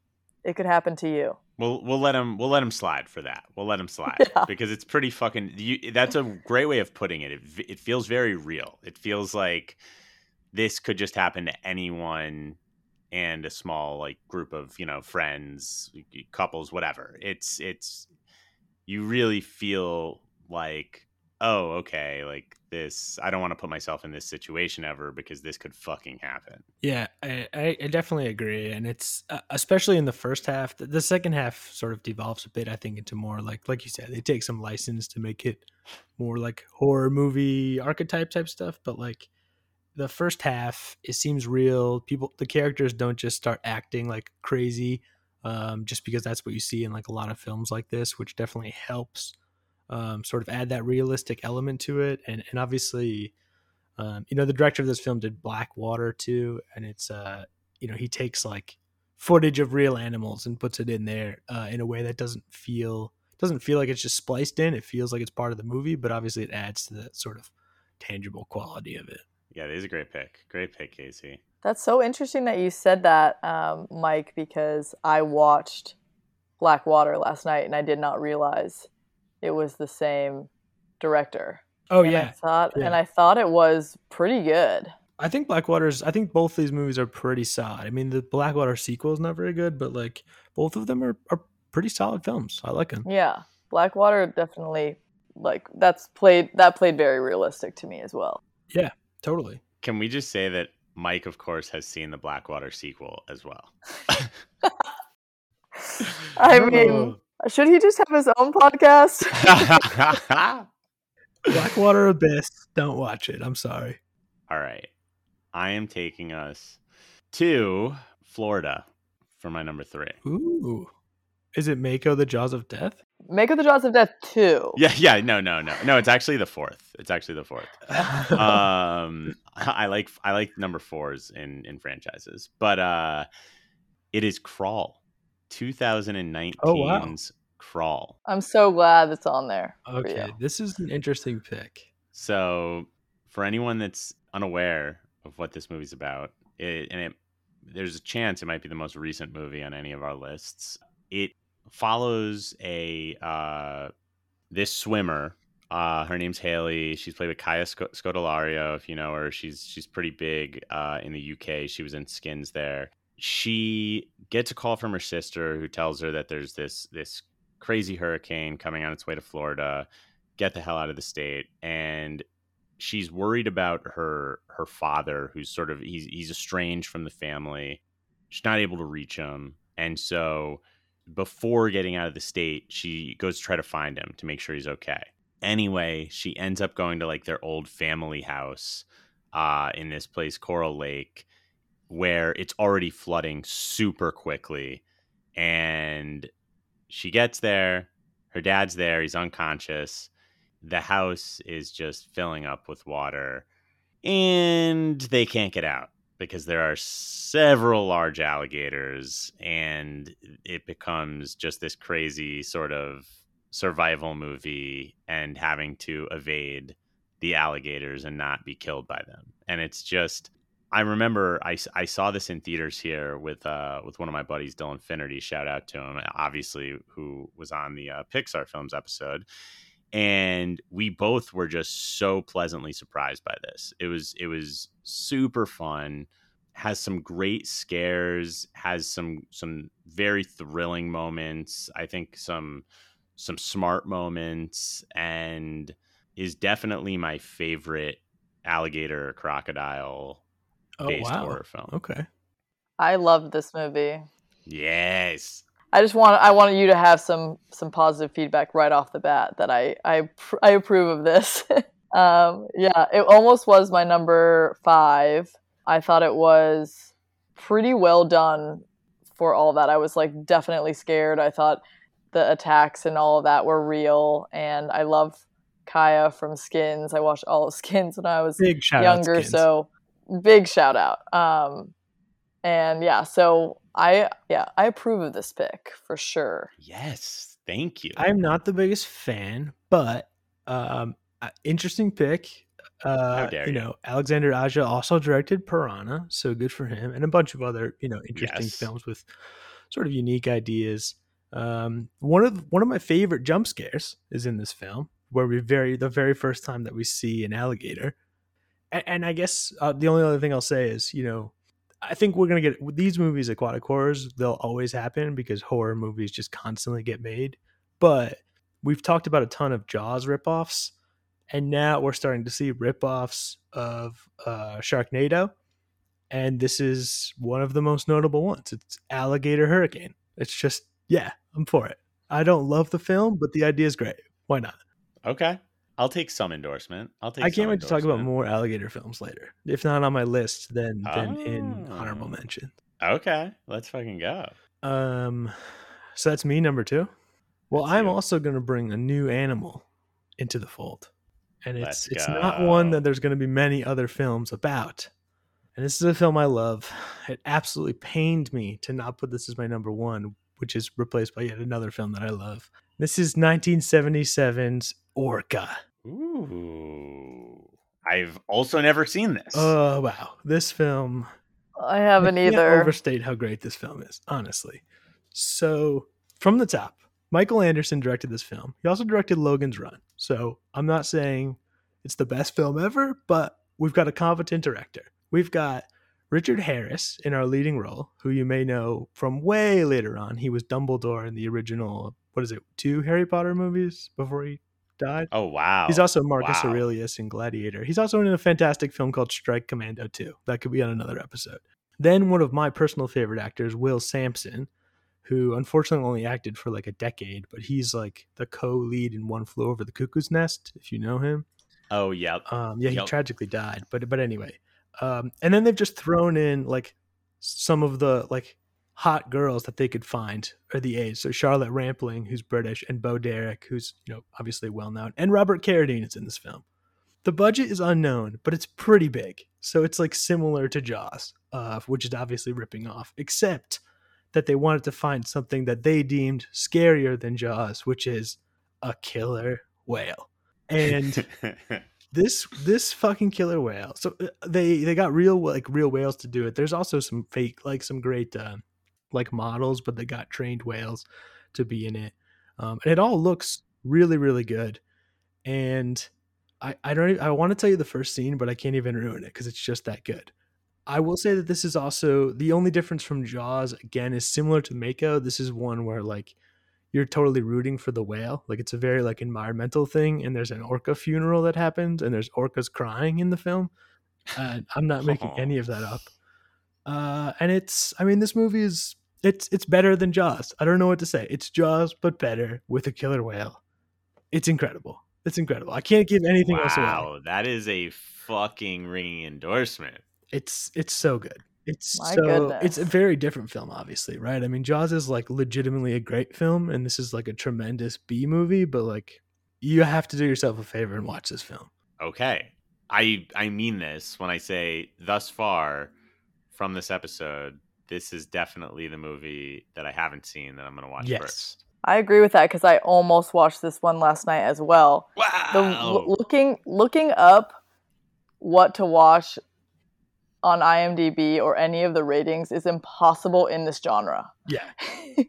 it could happen to you. We'll we'll let him we'll let him slide for that. We'll let him slide Yeah. because it's pretty fucking. You, that's a great way of putting it. It it feels very real. It feels like this could just happen to anyone and a small like group of you know friends, couples, whatever. It's it's you really feel like oh okay like this. I don't want to put myself in this situation ever because this could fucking happen. Yeah, I, I definitely agree, and it's uh, especially in the first half. The, the second half sort of devolves a bit, I think, into more like like you said, they take some license to make it more like horror movie archetype type stuff. But like the first half, it seems real. People, the characters don't just start acting like crazy, um, just because that's what you see in like a lot of films like this, which definitely helps um, sort of add that realistic element to it, and and obviously um, you know, the director of this film did Black Water too, and it's uh, you know, he takes like footage of real animals and puts it in there uh, in a way that doesn't feel doesn't feel like it's just spliced in. It feels like it's part of the movie, but obviously it adds to the sort of tangible quality of it. Yeah, this is a great pick. Great pick, Casey. That's so interesting that you said that, um, Mike, because I watched Black Water last night and I did not realize it was the same director. Oh And I yeah, thought, yeah. and I thought it was pretty good. I think Blackwater's. I think both these movies are pretty solid. I mean, the Blackwater sequel is not very good, but like both of them are, are pretty solid films. I like them. Yeah, Blackwater definitely like that's played that played very realistic to me as well. Yeah, totally. Can we just say that Mike, of course, has seen the Blackwater sequel as well? I mean, should he just have his own podcast? Blackwater Abyss. Don't watch it. I'm sorry. All right. I am taking us to Florida for my number three. Ooh, is it Mako the Jaws of Death? Mako the Jaws of Death two. Yeah, yeah, no, no, no, no. It's actually the fourth. It's actually the fourth. Um, I like I like number fours in in franchises, but uh, it is Crawl, 2019's Oh, wow. Crawl. I'm so glad it's on there. Okay, this is an interesting pick. So, for anyone that's unaware of what this movie's about, it, and it, there's a chance it might be the most recent movie on any of our lists. It follows a uh, this swimmer Uh, her name's Haley. She's played with Kaya Sc- Scodelario, if you know her. She's she's pretty big uh, in the UK. She was in Skins there. She gets a call from her sister who tells her that there's this this crazy hurricane coming on its way to Florida. Get the hell out of the state. And she's worried about her her father, who's sort of he's he's estranged from the family. She's not able to reach him, and so before getting out of the state, she goes to try to find him to make sure he's okay. Anyway, she ends up going to like their old family house uh, in this place, Coral Lake, where it's already flooding super quickly. And she gets there, her dad's there, he's unconscious. The house is just filling up with water, and they can't get out because there are several large alligators and it becomes just this crazy sort of survival movie and having to evade the alligators and not be killed by them and it's just i remember i, I saw this in theaters here with uh with one of my buddies dylan finnerty shout out to him obviously who was on the uh, pixar films episode and we both were just so pleasantly surprised by this. It was it was super fun has some great scares has some some very thrilling moments i think some some smart moments and is definitely my favorite alligator crocodile Oh based wow. horror film Okay. I loved this movie. yes I just want I wanted you to have some some positive feedback right off the bat that I I I approve of this. um, yeah, it almost was my number five. I thought it was pretty well done for all that. I was like definitely scared. I thought the attacks and all of that were real, and I love Kaya from Skins. I watched all of Skins when I was Big shout out. younger Skins. so big shout out um and yeah so i yeah i approve of this pick for sure yes thank you I'm not the biggest fan, but um, uh, interesting pick. Uh, dare you you. know, Alexander Aja also directed Piranha, so good for him, and a bunch of other you know interesting Yes. films with sort of unique ideas. Um, one of one of my favorite jump scares is in this film, where we very the very first time that we see an alligator, and, and I guess uh, the only other thing I'll say is you know. I think we're gonna get these movies, aquatic horrors. They'll always happen because horror movies just constantly get made but we've talked about a ton of Jaws ripoffs, and now we're starting to see ripoffs of uh, Sharknado, and this is one of the most notable ones. It's Alligator Hurricane. It's just yeah, I'm for it. I don't love the film, but the idea is great. Why not? okay i'll take some endorsement i'll take I can't wait to talk about more alligator films later. If not on my list, then then in honorable mention. okay let's fucking go Um, so that's me number two. Well, That's I'm you. also going to bring a new animal into the fold, and it's Let's it's not one that there's going to be many other films about. And this is a film I love. It absolutely pained me to not put this as my number one, which is replaced by yet another film that I love. This is 1977's Orca. Ooh. I've also never seen this. Oh wow, this film i haven't I can't either overstate how great this film is, honestly. So, from the top, Michael Anderson directed this film. He also directed Logan's Run. So, I'm not saying it's the best film ever, but we've got a competent director. We've got Richard Harris in our leading role, who you may know from way later on. He was Dumbledore in the original, what is it, two Harry Potter movies before he died? oh wow. He's also Marcus Wow. Aurelius in Gladiator. He's also in a fantastic film called Strike Commando 2. That could be on another episode. Then one of my personal favorite actors, Will Sampson, who unfortunately only acted for like a decade, but he's like the co-lead in One Flew Over the Cuckoo's Nest, if you know him. Oh yeah. Um, yeah, he Yep. tragically died, but but anyway. Um, and then they've just thrown in like some of the like hot girls that they could find are the age. So Charlotte Rampling, who's British, and Bo Derek, who's you know obviously well known, and Robert Carradine is in this film. The budget is unknown, but it's pretty big. So it's like similar to Jaws, uh, which is obviously ripping off, except that they wanted to find something that they deemed scarier than Jaws, which is a killer whale. And this this fucking killer whale so uh, they they got real like real whales to do it there's also some fake like some great uh, like models but they got trained whales to be in it um, and it all looks really really good and I I don't even, I want to tell you the first scene, but I can't even ruin it because it's just that good. I will say that this is also the only difference from Jaws. Again, is similar to Mako. This is one where like you're totally rooting for the whale. Like it's a very like environmental thing, and there's an orca funeral that happens, and there's orcas crying in the film. Uh, I'm not making any of that up. Uh, and it's, I mean, this movie is it's it's better than Jaws. I don't know what to say. It's Jaws, but better with a killer whale. It's incredible. It's incredible. I can't give anything else away. Wow, that is a fucking ringing endorsement. It's it's so good. It's My so it's a very different film, obviously, right? I mean, Jaws is like legitimately a great film, and this is like a tremendous B movie. But like, you have to do yourself a favor and watch this film. Okay. I I mean this when I say thus far from this episode, this is definitely the movie that I haven't seen that I'm going to watch Yes. first. I agree with that because I almost watched this one last night as well. The Wow. l- looking looking up what to watch on IMDb or any of the ratings is impossible in this genre. Yeah,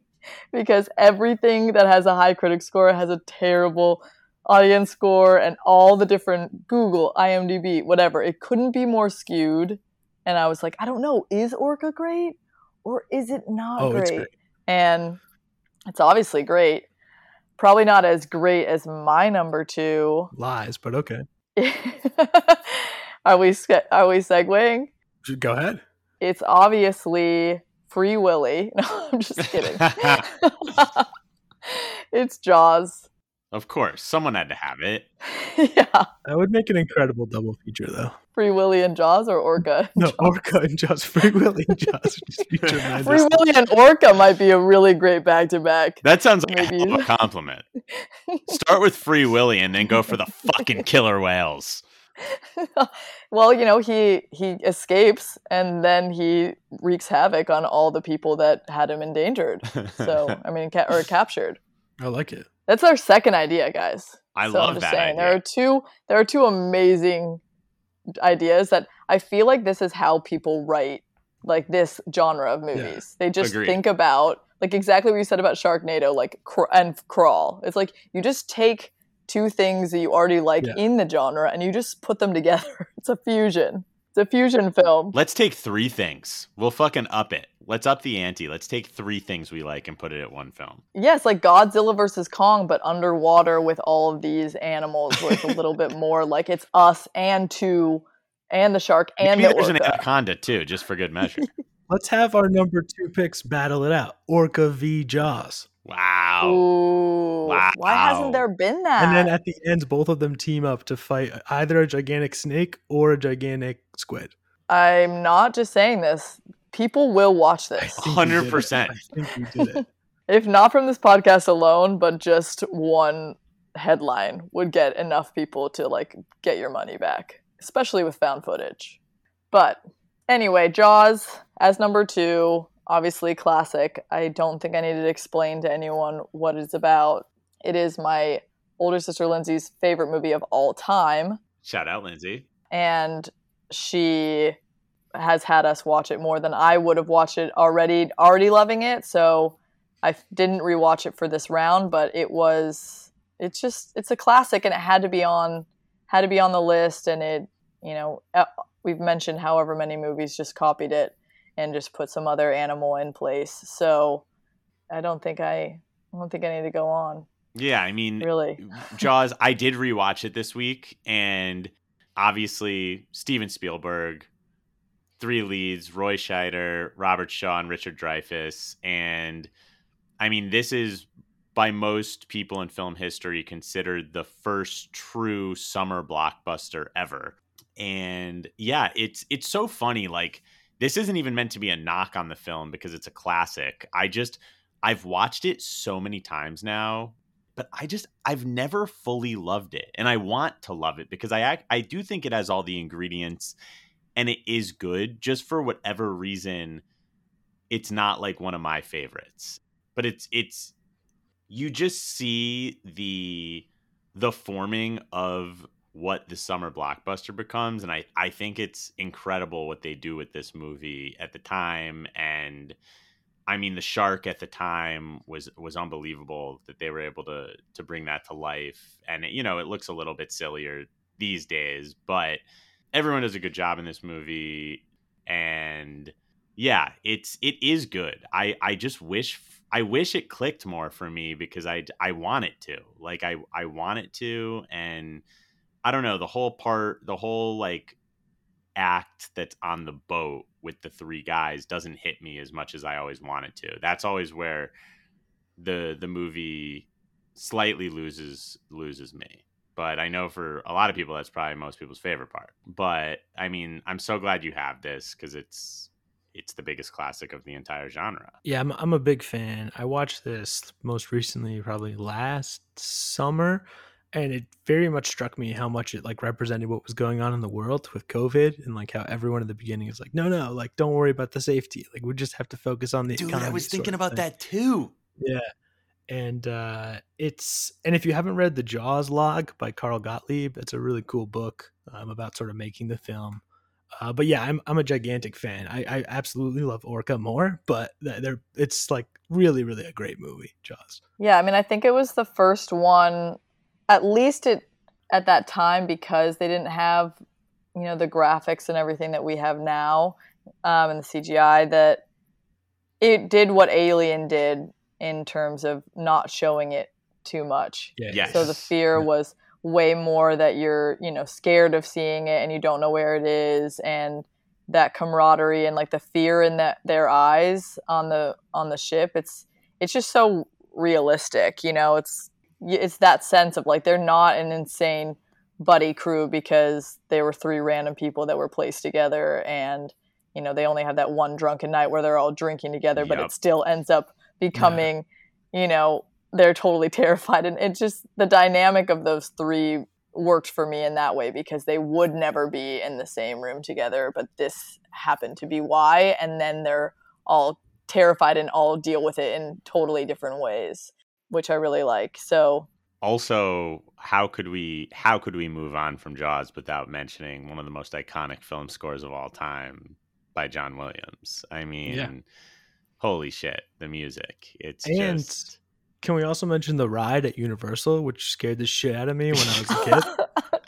because everything that has a high critic score has a terrible audience score and all the different Google, IMDb, whatever. It couldn't be more skewed. And I was like, I don't know, is Orca great or is it not Oh, great? it's great. And it's obviously great. Probably not as great as my number two. lies, but okay. are we ske- are we segueing? Go ahead. It's obviously Free Willy. No, I'm just kidding. it's Jaws. Of course, someone had to have it. yeah, That would make an incredible double feature, though. Free Willy and Jaws or Orca. No, Orca and Jaws, Free Willy and Jaws would just be Free tremendous. Willy and Orca might be a really great back to back. That sounds like a hell of a compliment. Start with Free Willy and then go for the fucking killer whales. well, you know, he he escapes and then he wreaks havoc on all the people that had him endangered. So, I mean, ca- or captured. I like it. That's our second idea, guys. I so love I'm just that saying, there are two there are two amazing ideas that I feel like this is how people write like this genre of movies. They just Agreed. think about like exactly what you said about Sharknado, like cr- and Crawl. It's like you just take two things that you already like Yeah. in the genre and you just put them together. It's a fusion. It's a fusion film. Let's take three things. We'll fucking up it. Let's up the ante. Let's take three things we like and put it at one film. Yes, like Godzilla versus Kong, but underwater with all of these animals, where it's a little bit more like it's us and two, and the shark and Maybe the there's an orca. anaconda too, just for good measure. Let's have our number two picks battle it out. Orca v Jaws. wow. Ooh, why hasn't there been that? And then at the end, both of them team up to fight either a gigantic snake or a gigantic squid. I'm not just saying this. People will watch this. think you did it. 100%. I think you did it. If not from this podcast alone, but just one headline would get enough people to like get your money back, especially with found footage. But anyway, Jaws as number two, obviously classic. I don't think I need to explain to anyone what it's about. It is my older sister Lindsay's favorite movie of all time. Shout out, Lindsay. and she has had us watch it more than I would have watched it already already loving it. So I f- didn't rewatch it for this round but it was it's just it's a classic and it had to be on had to be on the list. And it you know uh, we've mentioned however many movies just copied it and just put some other animal in place. So I don't think I I don't think I need to go on. Yeah, I mean, really. Jaws, I did rewatch it this week, and obviously Steven Spielberg, three leads: Roy Scheider, Robert Shaw, and Richard Dreyfuss. And I mean, this is by most people in film history considered the first true summer blockbuster ever. And yeah, it's it's so funny. Like this isn't even meant to be a knock on the film because it's a classic. I just I've watched it so many times now but I just I've never fully loved it, and I want to love it because I I do think it has all the ingredients, and it is good. Just for whatever reason, it's not like one of my favorites, but it's it's you just see the the forming of what the summer blockbuster becomes, and I I think it's incredible what they do with this movie at the time and I mean, the shark at the time was was unbelievable that they were able to to bring that to life, and it, you know it looks a little bit sillier these days, but everyone does a good job in this movie, and yeah, it's it is good. I I just wish I wish it clicked more for me because I I want it to like I I want it to, and I don't know the whole part the whole like act that's on the boat with the three guys doesn't hit me as much as I always want it to. That's always where the the movie slightly loses loses me. But I know for a lot of people that's probably most people's favorite part. But I mean, I'm so glad you have this cuz it's it's the biggest classic of the entire genre. Yeah, I'm I'm a big fan. I watched this most recently probably last summer and it very much struck me how much it like represented what was going on in the world with COVID and like how everyone at the beginning is like, no, no, like don't worry about the safety. Like we just have to focus on the Dude, economy. I was thinking about thing. that too. Yeah. And uh it's and if you haven't read the Jaws log by Carl Gottlieb, it's a really cool book um, about sort of making the film. Uh, but yeah, I'm I'm a gigantic fan. I, I absolutely love Orca more, but th- they're it's like really really a great movie, Jaws. Yeah, I mean, I think it was the first one, at least it at that time, because they didn't have, you know, the graphics and everything that we have now, um, and the CGI. That it did what Alien did in terms of not showing it too much. Yes. So the fear Yeah. was way more that you're, you know, scared of seeing it and you don't know where it is, and that camaraderie and like the fear in that their eyes on the on the ship. It's it's just so realistic, you know. It's it's that sense of like they're not an insane buddy crew because they were three random people that were placed together and you know they only have that one drunken night where they're all drinking together but Yep. it still ends up becoming you know they're totally terrified. And it just the dynamic of those three worked for me in that way because they would never be in the same room together but this happened to be why. And then they're all terrified and all deal with it in totally different ways which i really like. So Also, how could we how could we move on from Jaws without mentioning one of the most iconic film scores of all time by John Williams? I mean, holy shit, the music. It's And just Can we also mention the ride at Universal, which scared the shit out of me when I was a kid?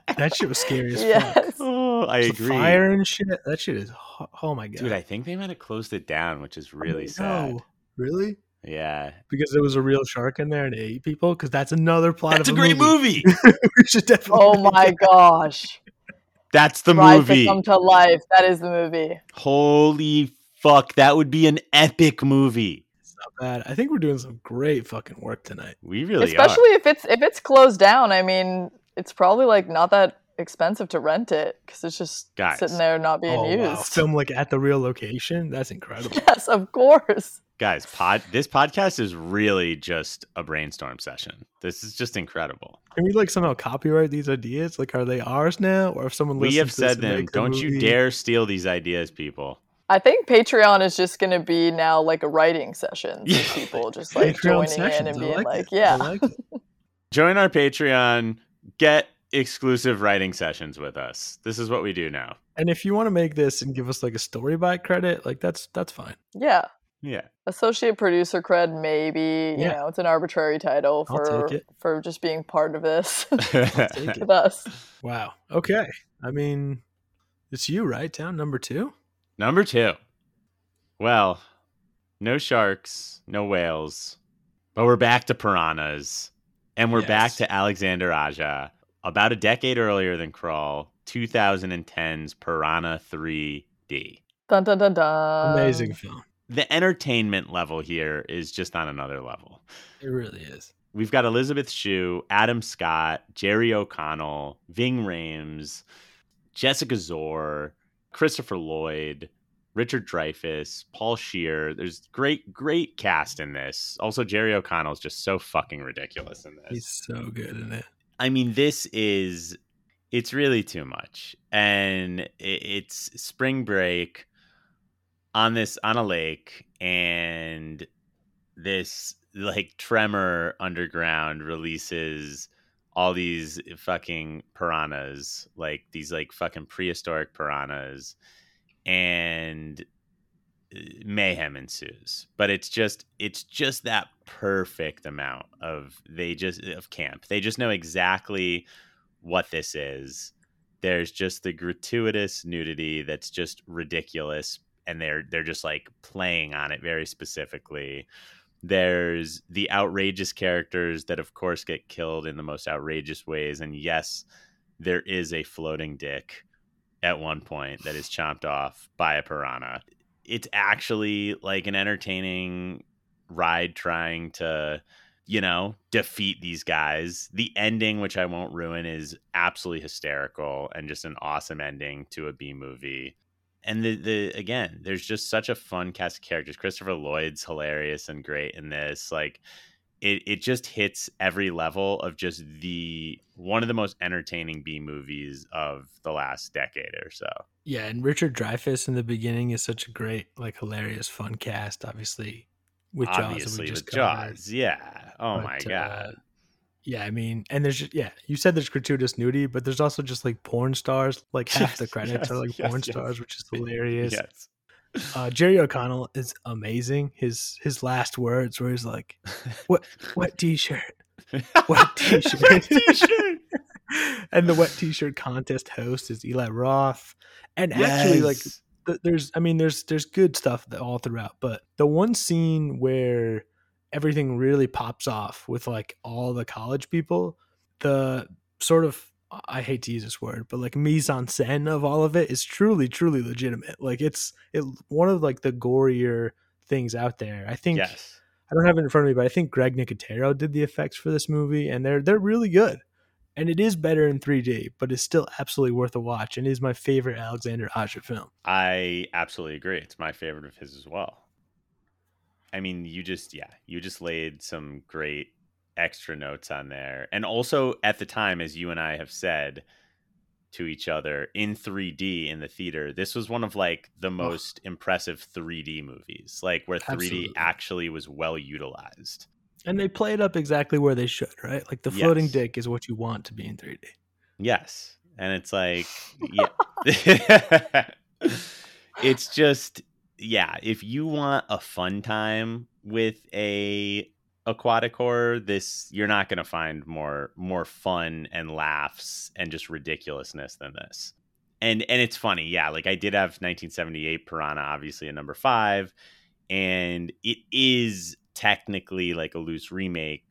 that shit was scary as fuck. Oh, I The agree. Fire and shit. That shit is. Oh my god, Dude, I think they might have closed it down, which is really sad. No, really? Yeah. Because there was a real shark in there and it ate people. Because that's another plot. That's a of great movie. we should definitely. oh my it. gosh That's the rise movie. to come to life that is the movie Holy fuck, that would be an epic movie. It's not bad. I think we're doing some great fucking work tonight. We really especially if it's if it's closed down i mean it's probably like not that expensive to rent it because it's just Guys. sitting there not being oh used wow, film like at the real location. That's incredible. yes of course. Guys, pod this podcast is really just a brainstorm session. This is just incredible. Can we like somehow copyright these ideas? Like, are they ours now, or if someone We have to said and them. Don't you dare steal these ideas, people. I think patreon is just going to be now like a writing session Yeah. for people just like Patreon joining sessions. in and I being like, like, yeah like. Join our Patreon. Get exclusive writing sessions with us. This is what we do now. And if you want to make this and give us like a story by credit, like that's that's fine. yeah Yeah. associate producer cred maybe you Yeah. know it's an arbitrary title for for just being part of this take it. with us Wow. Okay. I mean, it's you, right? Town number two. Number two. Well, no sharks, no whales, but we're back to piranhas. And we're back to Alexander Aja, about a decade earlier than Crawl, 2010's Piranha 3D. dun dun dun dun Amazing film. The entertainment level here is just on another level. It really is. We've got Elizabeth Shue, Adam Scott, Jerry O'Connell, Ving Rhames, Jessica Szohr, Christopher Lloyd, Richard Dreyfuss, Paul Scheer. There's great, great cast in this. Also, Jerry O'Connell's just so fucking ridiculous in this. He's so good in it. I mean, this is it's really too much, and it's spring break on this on a lake, and this like tremor underground releases all these fucking piranhas, like these like fucking prehistoric piranhas, and uh, mayhem ensues. But it's just it's just that perfect amount of they just of camp. They just know exactly what this is. There's just the gratuitous nudity that's just ridiculous and they're they're just like playing on it very specifically there's the outrageous characters that of course get killed in the most outrageous ways. And yes there is a floating dick at one point that is chomped off by a piranha. It's actually like an entertaining ride trying to you know defeat these guys. The ending which i won't ruin is absolutely hysterical and just an awesome ending to a b movie and the the again there's just such a fun cast of characters christopher lloyd's hilarious and great in this like it, it just hits every level of just the one of the most entertaining b movies of the last decade or so Yeah, and Richard Dreyfuss in the beginning is such a great, like, hilarious, fun cast. Obviously, with Jaws, obviously just with covered. jaws yeah oh my god uh, yeah, I mean, and there's just, yeah, you said there's gratuitous nudity, but there's also just like porn stars. Like half the Yes, credits are like yes, porn yes. stars, which is hilarious. yes Uh, Jerry O'Connell is amazing. His his last words where he's like, "What wet t-shirt?" What t-shirt. Wet t-shirt. and the wet t-shirt contest host is Eli Roth. And actually, like, th- there's i mean there's there's good stuff all throughout but the one scene where everything really pops off with like all the college people the sort of i hate to use this word but like mise en scène of all of it is truly truly legitimate. Like it's it one of like the gorier things out there. I think yes. I don't have it in front of me but i think greg nicotero did the effects for this movie and they're they're really good. And it is better in 3d but it's still absolutely worth a watch and is my favorite alexander aja film. I absolutely agree. It's my favorite of his as well. I mean, you just yeah, you just laid some great extra notes on there. And also at the time as you and I have said to each other in 3D in the theater, this was one of like the most impressive 3D movies, like where 3D Absolutely. actually was well utilized. And they play it up exactly where they should, right? Like the floating Yes. dick is what you want to be in 3D. Yes. And it's like, yeah. it's just, yeah, if you want a fun time with a aquatic horror, this you're not gonna find more more fun and laughs and just ridiculousness than this. And and it's funny, yeah. Like I did have 1978 Piranha, obviously a number five, and it is technically like a loose remake,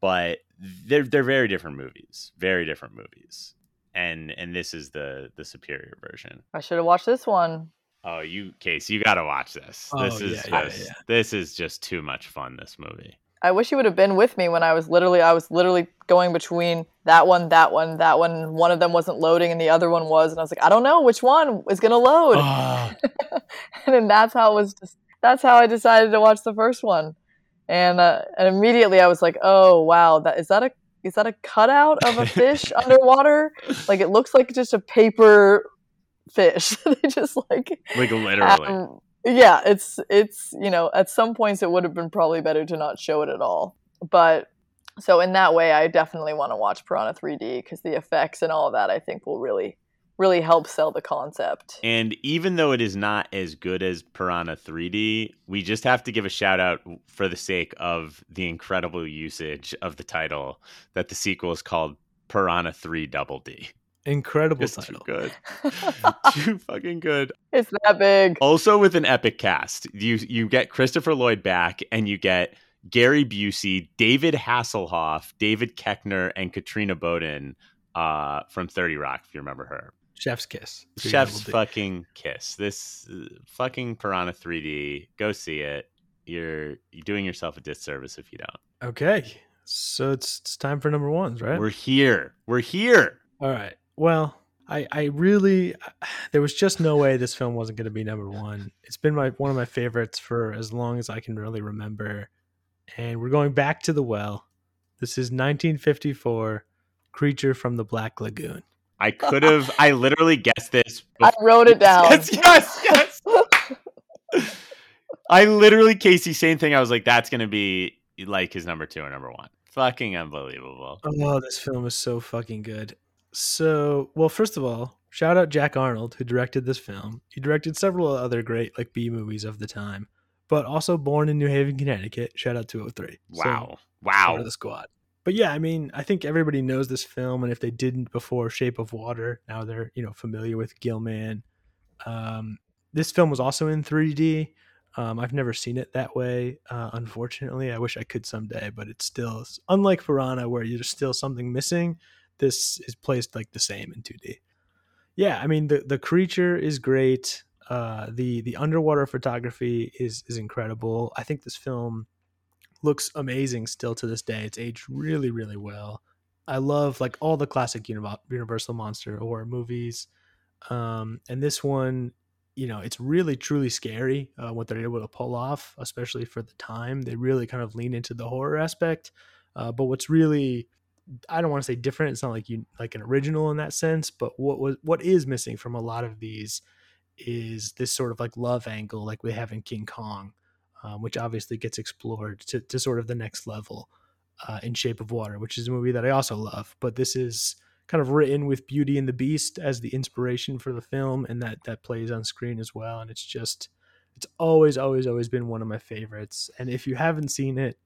but they're they're very different movies, very different movies, and and this is the the superior version. I should have watched this one. Oh, you Case, you got to watch this. Oh, this is yeah, yeah, just yeah. this is just too much fun. This movie. I wish you would have been with me when I was literally I was literally going between that one, that one, that one. One of them wasn't loading and the other one was, and I was like, I don't know which one is gonna load. Oh, and then that's how it was. Just, that's how I decided to watch the first one, and uh, and immediately I was like, oh wow, that is that a is that a cutout of a fish underwater? Like it looks like just a paper fish. they just like like literally. um, yeah, it's it's you know at some points it would have been probably better to not show it at all. But so in that way, I definitely want to watch Piranha 3D because the effects and all that I think will really really help sell the concept. And even though it is not as good as Piranha 3D, we just have to give a shout out for the sake of the incredible usage of the title that the sequel is called Piranha 3 Double D. Incredible Just title. too good. too fucking good. it's that big. Also with an epic cast. You you get Christopher Lloyd back and you get Gary Busey, David Hasselhoff, David Koechner, and Katrina Bowden uh, from 30 Rock, if you remember her. Chef's kiss. Chef's fucking kiss. This uh, fucking Piranha 3D. Go see it. You're you're doing yourself a disservice if you don't. Okay. So it's it's time for number ones, right? We're here. We're here. All right. Well, I I really there was just no way this film wasn't going to be number one. It's been my one of my favorites for as long as I can really remember, and we're going back to the well. This is 1954, Creature from the Black Lagoon. I could have. I literally guessed this. I wrote it down. Yes, yes, yes. I literally, Casey, same thing. I was like, that's gonna be like his number two or number one. Fucking unbelievable. Oh, this film is so fucking good. So, well, first of all, shout out Jack Arnold who directed this film. He directed several other great like B movies of the time, but also born in New Haven, Connecticut. Shout out 203. So, Wow. part Wow. of the squad. But yeah, I mean, I think everybody knows this film, and if they didn't before Shape of Water, now they're you know familiar with Gilman. Um, this film was also in 3D. Um, I've never seen it that way, uh, unfortunately. I wish I could someday, but it's still unlike Piranha, where there's still something missing. This is placed like the same in 2D. Yeah, I mean the the creature is great. Uh, the the underwater photography is is incredible. I think this film looks amazing still to this day. It's aged really, really well. I love like all the classic Universal monster horror movies, um, and this one, you know, it's really truly scary uh, what they're able to pull off, especially for the time. They really kind of lean into the horror aspect. Uh, but what's really I don't want to say different. It's not like you like an original in that sense, but what was what is missing from a lot of these is this sort of like love angle, like we have in King Kong, um, which obviously gets explored to, to sort of the next level uh, in Shape of Water, which is a movie that I also love. But this is kind of written with Beauty and the Beast as the inspiration for the film, and that that plays on screen as well. And it's just it's always, always, always been one of my favorites. And if you haven't seen it,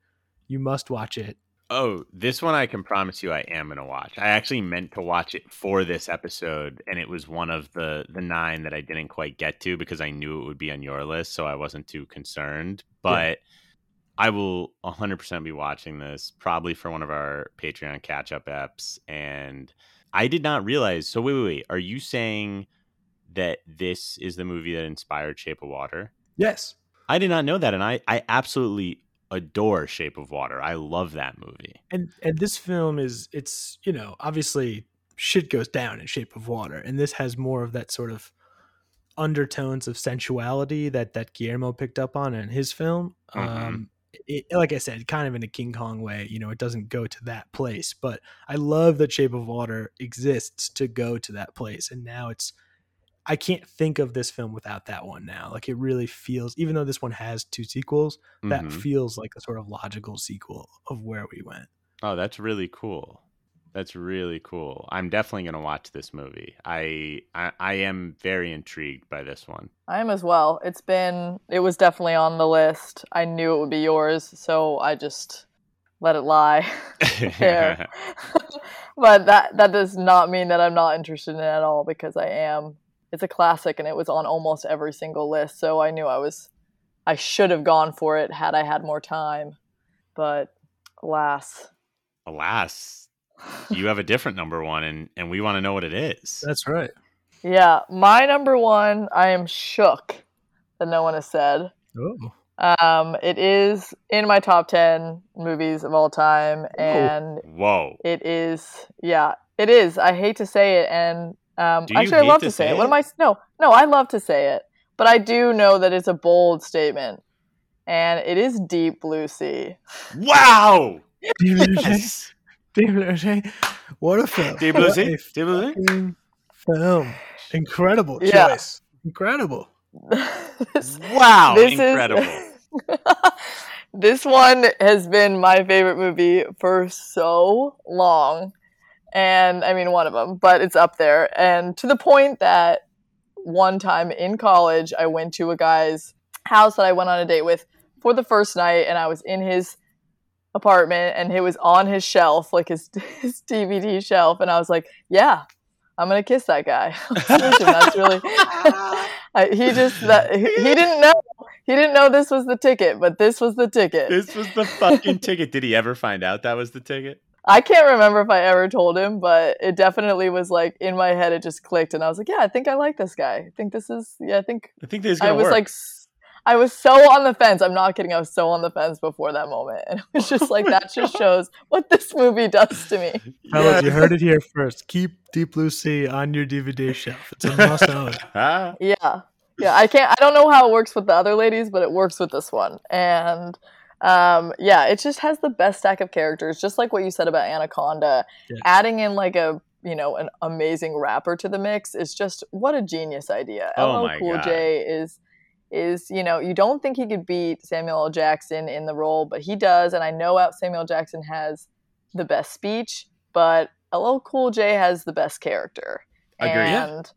you must watch it. Oh, this one I can promise you I am gonna watch. I actually meant to watch it for this episode, and it was one of the the nine that I didn't quite get to because I knew it would be on your list, so I wasn't too concerned. But I will 100% be watching this probably for one of our Patreon catch up apps. And I did not realize. So wait, wait, wait. Are you saying that this is the movie that inspired Shape of Water? Yes. I did not know that, and I I absolutely adore Shape of Water. I love that movie. and and this film is it's you know obviously shit goes down in shape of water and this has more of that sort of undertones of sensuality that that guillermo picked up on in his film Mhm. um it, like i said kind of in a king kong way you know it doesn't go to that place but i love that shape of water exists to go to that place and now it's i can't think of this film without that one now like it really feels even though this one has two sequels that Mhm. feels like a sort of logical sequel of where we went Oh, that's really cool. That's really cool. I'm definitely going to watch this movie. I, I I am very intrigued by this one. I am as well. It's been, it was definitely on the list. I knew it would be yours, so I just let it lie. there. but that that does not mean that I'm not interested in it at all because I am. It's a classic and it was on almost every single list, so I knew I was I should have gone for it had I had more time. But alas. Alas, you have a different number one, and and we want to know what it is. that's right Yeah, my number one, I am shook that no one has said. oh Um, it is in my top ten movies of all time, and Whoa. it is yeah, it is. I hate to say it, and um, Do you actually, I love to to say, say it. What am I? No, no, I love to say it, but I do know that it's a bold statement, and it is Deep Blue Sea. Wow. David O'Shea, Yes. David O'Shea, what a film! Deep Blue Sea? Deep Blue Sea? film! Incredible Yeah. choice. Incredible. This- Wow. this Incredible. Is, this one has been my favorite movie for so long. And I mean, one of them, but it's up there. And to the point that one time in college, I went to a guy's house that I went on a date with for the first night, and I was in his apartment, and it was on his shelf, like his, his DVD shelf. And I was like, yeah, I'm going to kiss that guy. That's really. I, he just that he, he didn't know he didn't know this was the ticket, but this was the ticket. this was the fucking ticket. Did he ever find out that was the ticket? I can't remember if I ever told him, but it definitely was like in my head. It just clicked, and I was like, "Yeah, I think I like this guy. I think this is yeah. I think I think this is I gonna was work. like." I was so on the fence. I'm not kidding. I was so on the fence before that moment. And it was just like, that just shows what this movie does to me. Fellas, you heard it here first. Keep Deep Blue Sea on your DVD shelf. It's a must own. Ah, Yeah. Yeah. I can't, I don't know how it works with the other ladies, but it works with this one. And um, yeah, it just has the best stack of characters, just like what you said about Anaconda. Yeah. Adding in like a, you know, an amazing rapper to the mix is just what a genius idea. Oh LL Cool God. J is is you know you don't think he could beat Samuel L. Jackson in the role, but he does, and I know out Samuel Jackson has the best speech, but LL Cool J has the best character. Agreed. Yeah. And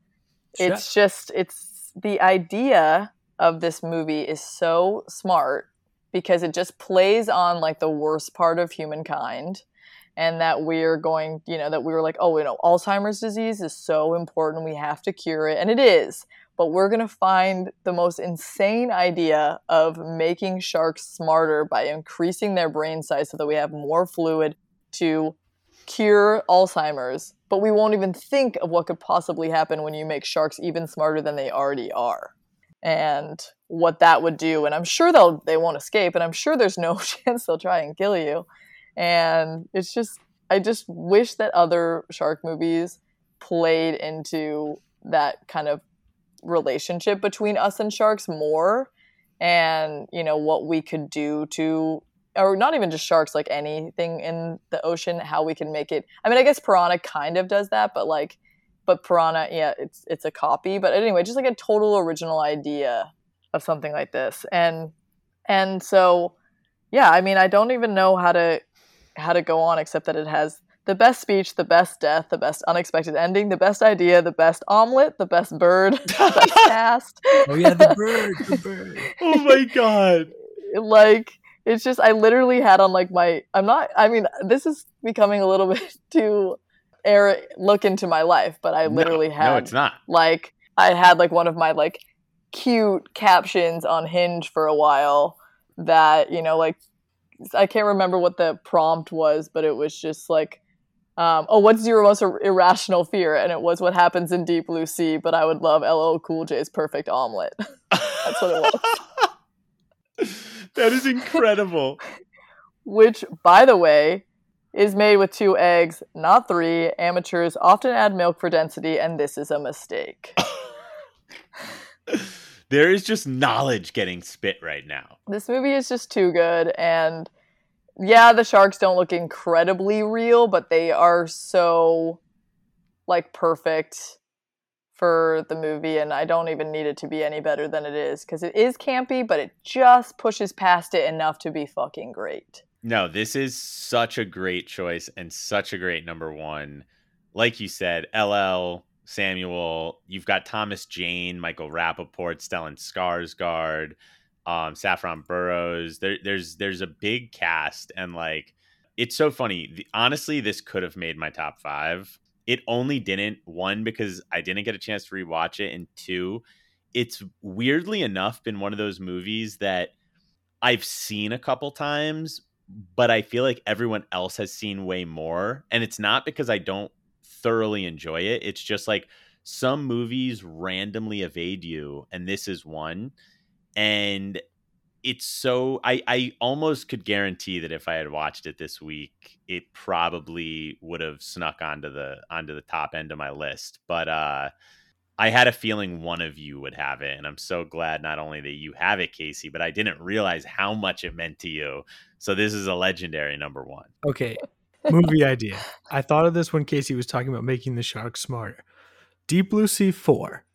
it's just it's the idea of this movie is so smart because it just plays on like the worst part of humankind and that we're going, you know, that we were like, oh, you know, Alzheimer's disease is so important, we have to cure it. And it is. But we're going to find the most insane idea of making sharks smarter by increasing their brain size so that we have more fluid to cure Alzheimer's. But we won't even think of what could possibly happen when you make sharks even smarter than they already are. And what that would do. And I'm sure they'll they won't escape, and I'm sure there's no chance they'll try and kill you and it's just I just wish that other shark movies played into that kind of relationship between us and sharks more and you know what we could do to or not even just sharks like anything in the ocean how we can make it i mean i guess piranha kind of does that but like but piranha yeah it's it's a copy but anyway just like a total original idea of something like this and and so yeah i mean i don't even know how to how to go on except that it has the best speech, the best death, the best unexpected ending, the best idea, the best omelet, the best bird, the best cast. Oh yeah, the bird, the bird. oh my god. Like it's just I literally had on like my I'm not I mean this is becoming a little bit too air look into my life, but I literally no, had No, it's not. like I had like one of my like cute captions on Hinge for a while that, you know, like I can't remember what the prompt was, but it was just like, um, "Oh, what's your most ir- irrational fear?" And it was what happens in Deep Blue Sea. But I would love LL Cool J's Perfect Omelet. That's what it was. that is incredible. Which, by the way, is made with two eggs, not three. Amateurs often add milk for density, and this is a mistake. there is just knowledge getting spit right now. This movie is just too good and yeah, the sharks don't look incredibly real, but they are so like perfect for the movie and I don't even need it to be any better than it is cuz it is campy, but it just pushes past it enough to be fucking great. No, this is such a great choice and such a great number 1. Like you said, LL Samuel. You've got Thomas Jane, Michael Rapaport, Stellan Skarsgård, um, Saffron Burrows. There, there's there's a big cast, and like it's so funny. The, honestly, this could have made my top five. It only didn't. One because I didn't get a chance to rewatch it, and two, it's weirdly enough been one of those movies that I've seen a couple times, but I feel like everyone else has seen way more. And it's not because I don't thoroughly enjoy it. It's just like some movies randomly evade you, and this is one. And it's so I, I almost could guarantee that if I had watched it this week, it probably would have snuck onto the onto the top end of my list. But uh I had a feeling one of you would have it, and I'm so glad not only that you have it, Casey, but I didn't realize how much it meant to you. So this is a legendary number one. Okay, movie idea. I thought of this when Casey was talking about making the shark smarter. Deep Blue Sea 4.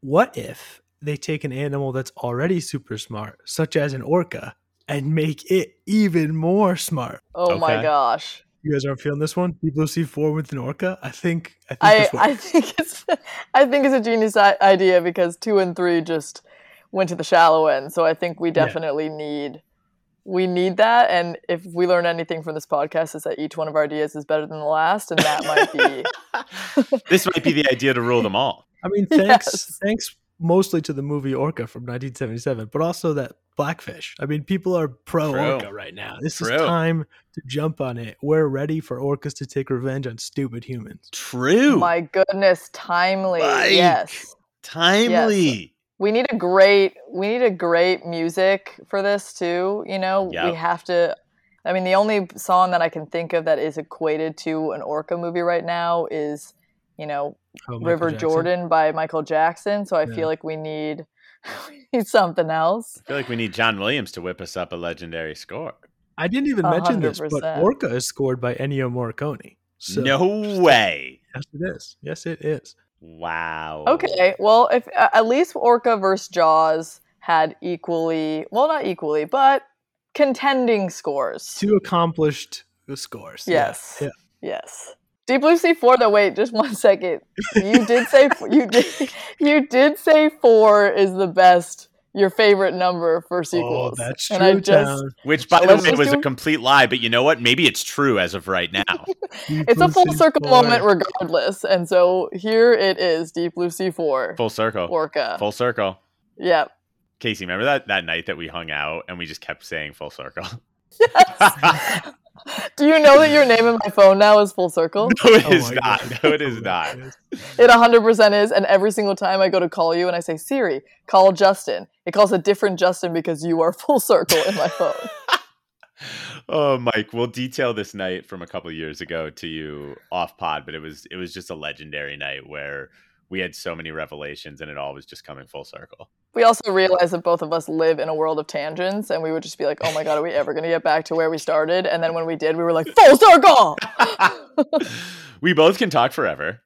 What if they take an animal that's already super smart, such as an orca, and make it even more smart? Oh my gosh. You guys aren't feeling this one? Deep Blue Sea 4 with an orca? I think I think I, I think it's I think it's a genius i- idea because 2 and 3 just went to the shallow end. So I think we definitely need we need that and if we learn anything from this podcast is that each one of our ideas is better than the last and that might be this might be the idea to rule them all. I mean, thanks Yes. thanks mostly to the movie Orca from 1977, but also that Blackfish. I mean, people are pro True. orca right now. This is time to jump on it. We're ready for orcas to take revenge on stupid humans. True. My goodness, timely. Mike. Yes. Timely. We need a great we need a great music for this too, you know. We have to I mean the only song that I can think of that is equated to an orca movie right now is, you know, Oh, River Jackson. Jordan by Michael Jackson, so I Yeah. feel like we need we need something else. I feel like we need John Williams to whip us up a legendary score. I didn't even A mention this, but. Orca is scored by Ennio Morricone. So, no way. Yes, it is. Yes, it is. Wow. Okay, well, if uh, at least Orca versus Jaws had equally, well, not equally, but contending scores. Two accomplished scores. Yeah, Yes. Yeah. Yes. Deep Blue Sea four. Though, wait, just one second. You did say you did you did say four is the best, your favorite number for oh, sequels. Oh, that's and true. I just Which, by the way, just was a complete lie. But you know what? Maybe it's true as of right now. It's a full circle four. moment regardless. And so here it is, Deep Blue Sea four. Full circle. Orca. Full circle. Yep. Casey, remember that that night that we hung out and we just kept saying full circle? Do you know that your name in my phone now is Full Circle? No, it Oh is not. God. No, it is not. It 100% is. And every single time I go to call you and I say, Siri, call Justin, it calls a different Justin because you are Full Circle in my phone. oh, Mike, we'll detail this night from a couple of years ago to you off pod, but it was it was just a legendary night where we had so many revelations and it all was just coming full circle. We also realized that both of us live in a world of tangents, and we would just be like, "Oh my god, are we ever going to get back to where we started?" And then when we did, we were like, "Full circle!" we both can talk forever.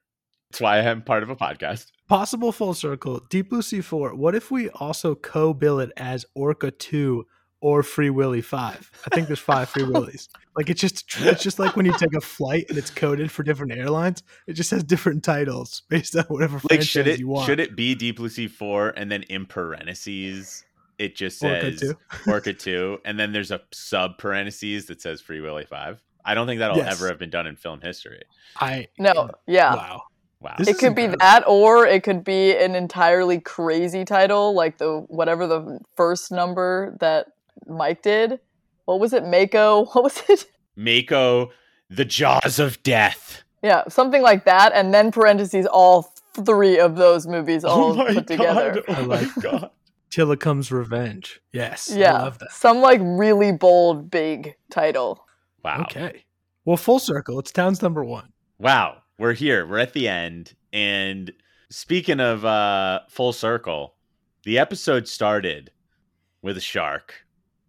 That's why I'm part of a podcast. Possible full circle. Deep Blue Sea 4. What if we also co bill it as Orca 2 or Free Willy 5? I think there's five Free Willies. Like it's just it's just like when you take a flight and it's coded for different airlines. It just has different titles based on whatever Like, franchise should it you want. should it be Deep Blue Sea four and then in parentheses it just Orca says 2. Orca two, and then there's a sub parentheses that says Free Willy five. I don't think that'll Yes. ever have been done in film history. I No, yeah. Wow. Wow. This It is could be that, or it could be an entirely crazy title, like the whatever the first number that Mike did. What was it? Mako? What was it? Mako, the jaws of death. Yeah, something like that, and then parentheses all three of those movies all put together. Oh I my like god. Tilikum's Revenge. Yes. I Yeah, love that. some like really bold, big title. Wow. Okay. Well, full circle. It's Town's number one. Wow. We're here. We're at the end. And speaking of uh full circle, the episode started with a shark.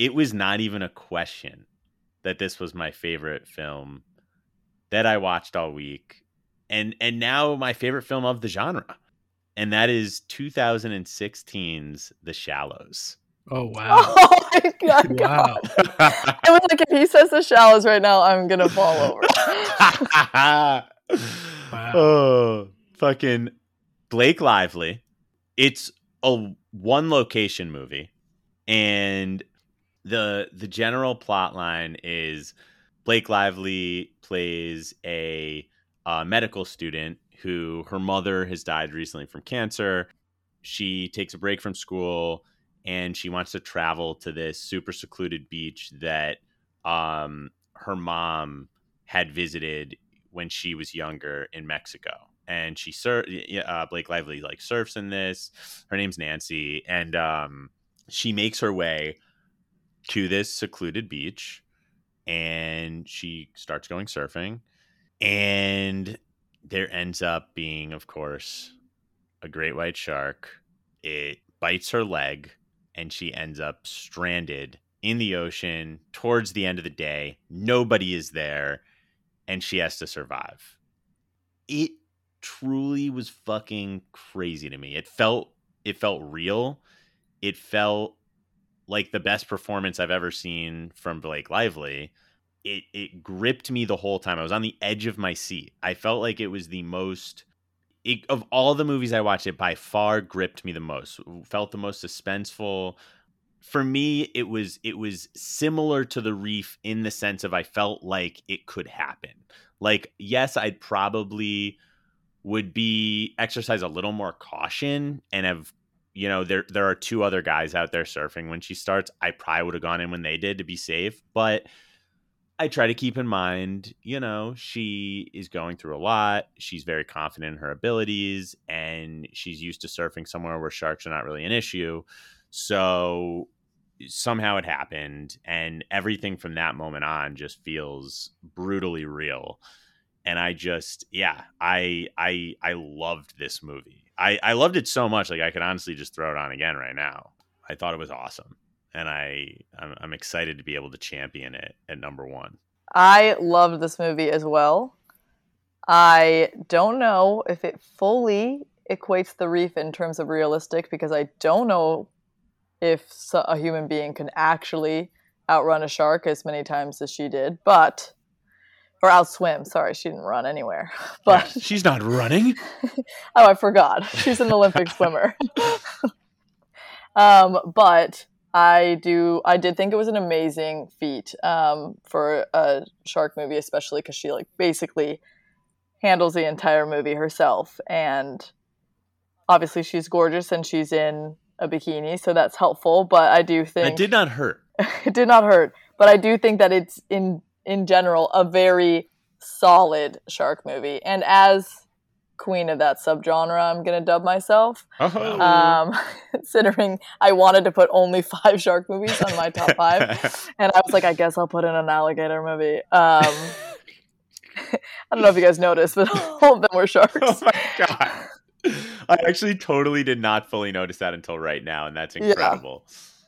It was not even a question that this was my favorite film that I watched all week. And and now my favorite film of the genre and that is 2016's The Shallows. Oh, wow. Oh my god! Wow. I was like, if he says the shallows right now, I'm gonna fall over. Oh, fucking Blake Lively. It's a one location movie, and the the general plot line is Blake Lively plays a uh, medical student who her mother has died recently from cancer. She takes a break from school and she wants to travel to this super secluded beach that um, her mom had visited when she was younger in Mexico. And she sur- uh, Blake Lively like surfs in this. Her name's Nancy, and um, she makes her way to this secluded beach, and she starts going surfing, and there ends up being, of course, a great white shark. It bites her leg, and she ends up stranded in the ocean towards the end of the day. Nobody is there, and she has to survive. It truly was fucking crazy to me. It felt it felt real. It felt like the best performance I've ever seen from Blake Lively. It it gripped me the whole time. I was on the edge of my seat. I felt like it was the most it, of all the movies I watched, it by far gripped me the most. Felt the most suspenseful. For me, it was it was similar to the Reef in the sense of I felt like it could happen. Like, yes, I'd probably would be exercise a little more caution and have you know there there are two other guys out there surfing when she starts. I probably would have gone in when they did to be safe, but I try to keep in mind, you know, she is going through a lot. She's very confident in her abilities and she's used to surfing somewhere where sharks are not really an issue. So somehow it happened and everything from that moment on just feels brutally real. And I just yeah, I I I loved this movie. I I loved it so much like I could honestly just throw it on again right now. I thought it was awesome, and I I'm, I'm excited to be able to champion it at number one. I loved this movie as well. I don't know if it fully equates the reef in terms of realistic because I don't know if a human being can actually outrun a shark as many times as she did, but or I'll swim. Sorry, she didn't run anywhere. But Yeah, she's not running. oh, I forgot. She's an Olympic swimmer. um, but I do. I did think it was an amazing feat um, for a shark movie, especially because she like basically handles the entire movie herself, and obviously she's gorgeous and she's in a bikini, so that's helpful. But I do think It did not hurt. it did not hurt but i do think that it's in in general a very solid shark movie and as queen of that subgenre i'm gonna dub myself Oh. um considering i wanted to put only five shark movies on my top five and i was like i guess i'll put in an alligator movie um i don't know if you guys noticed but all of them were sharks oh my god. I actually totally did not fully notice that until right now, and that's Yeah. incredible.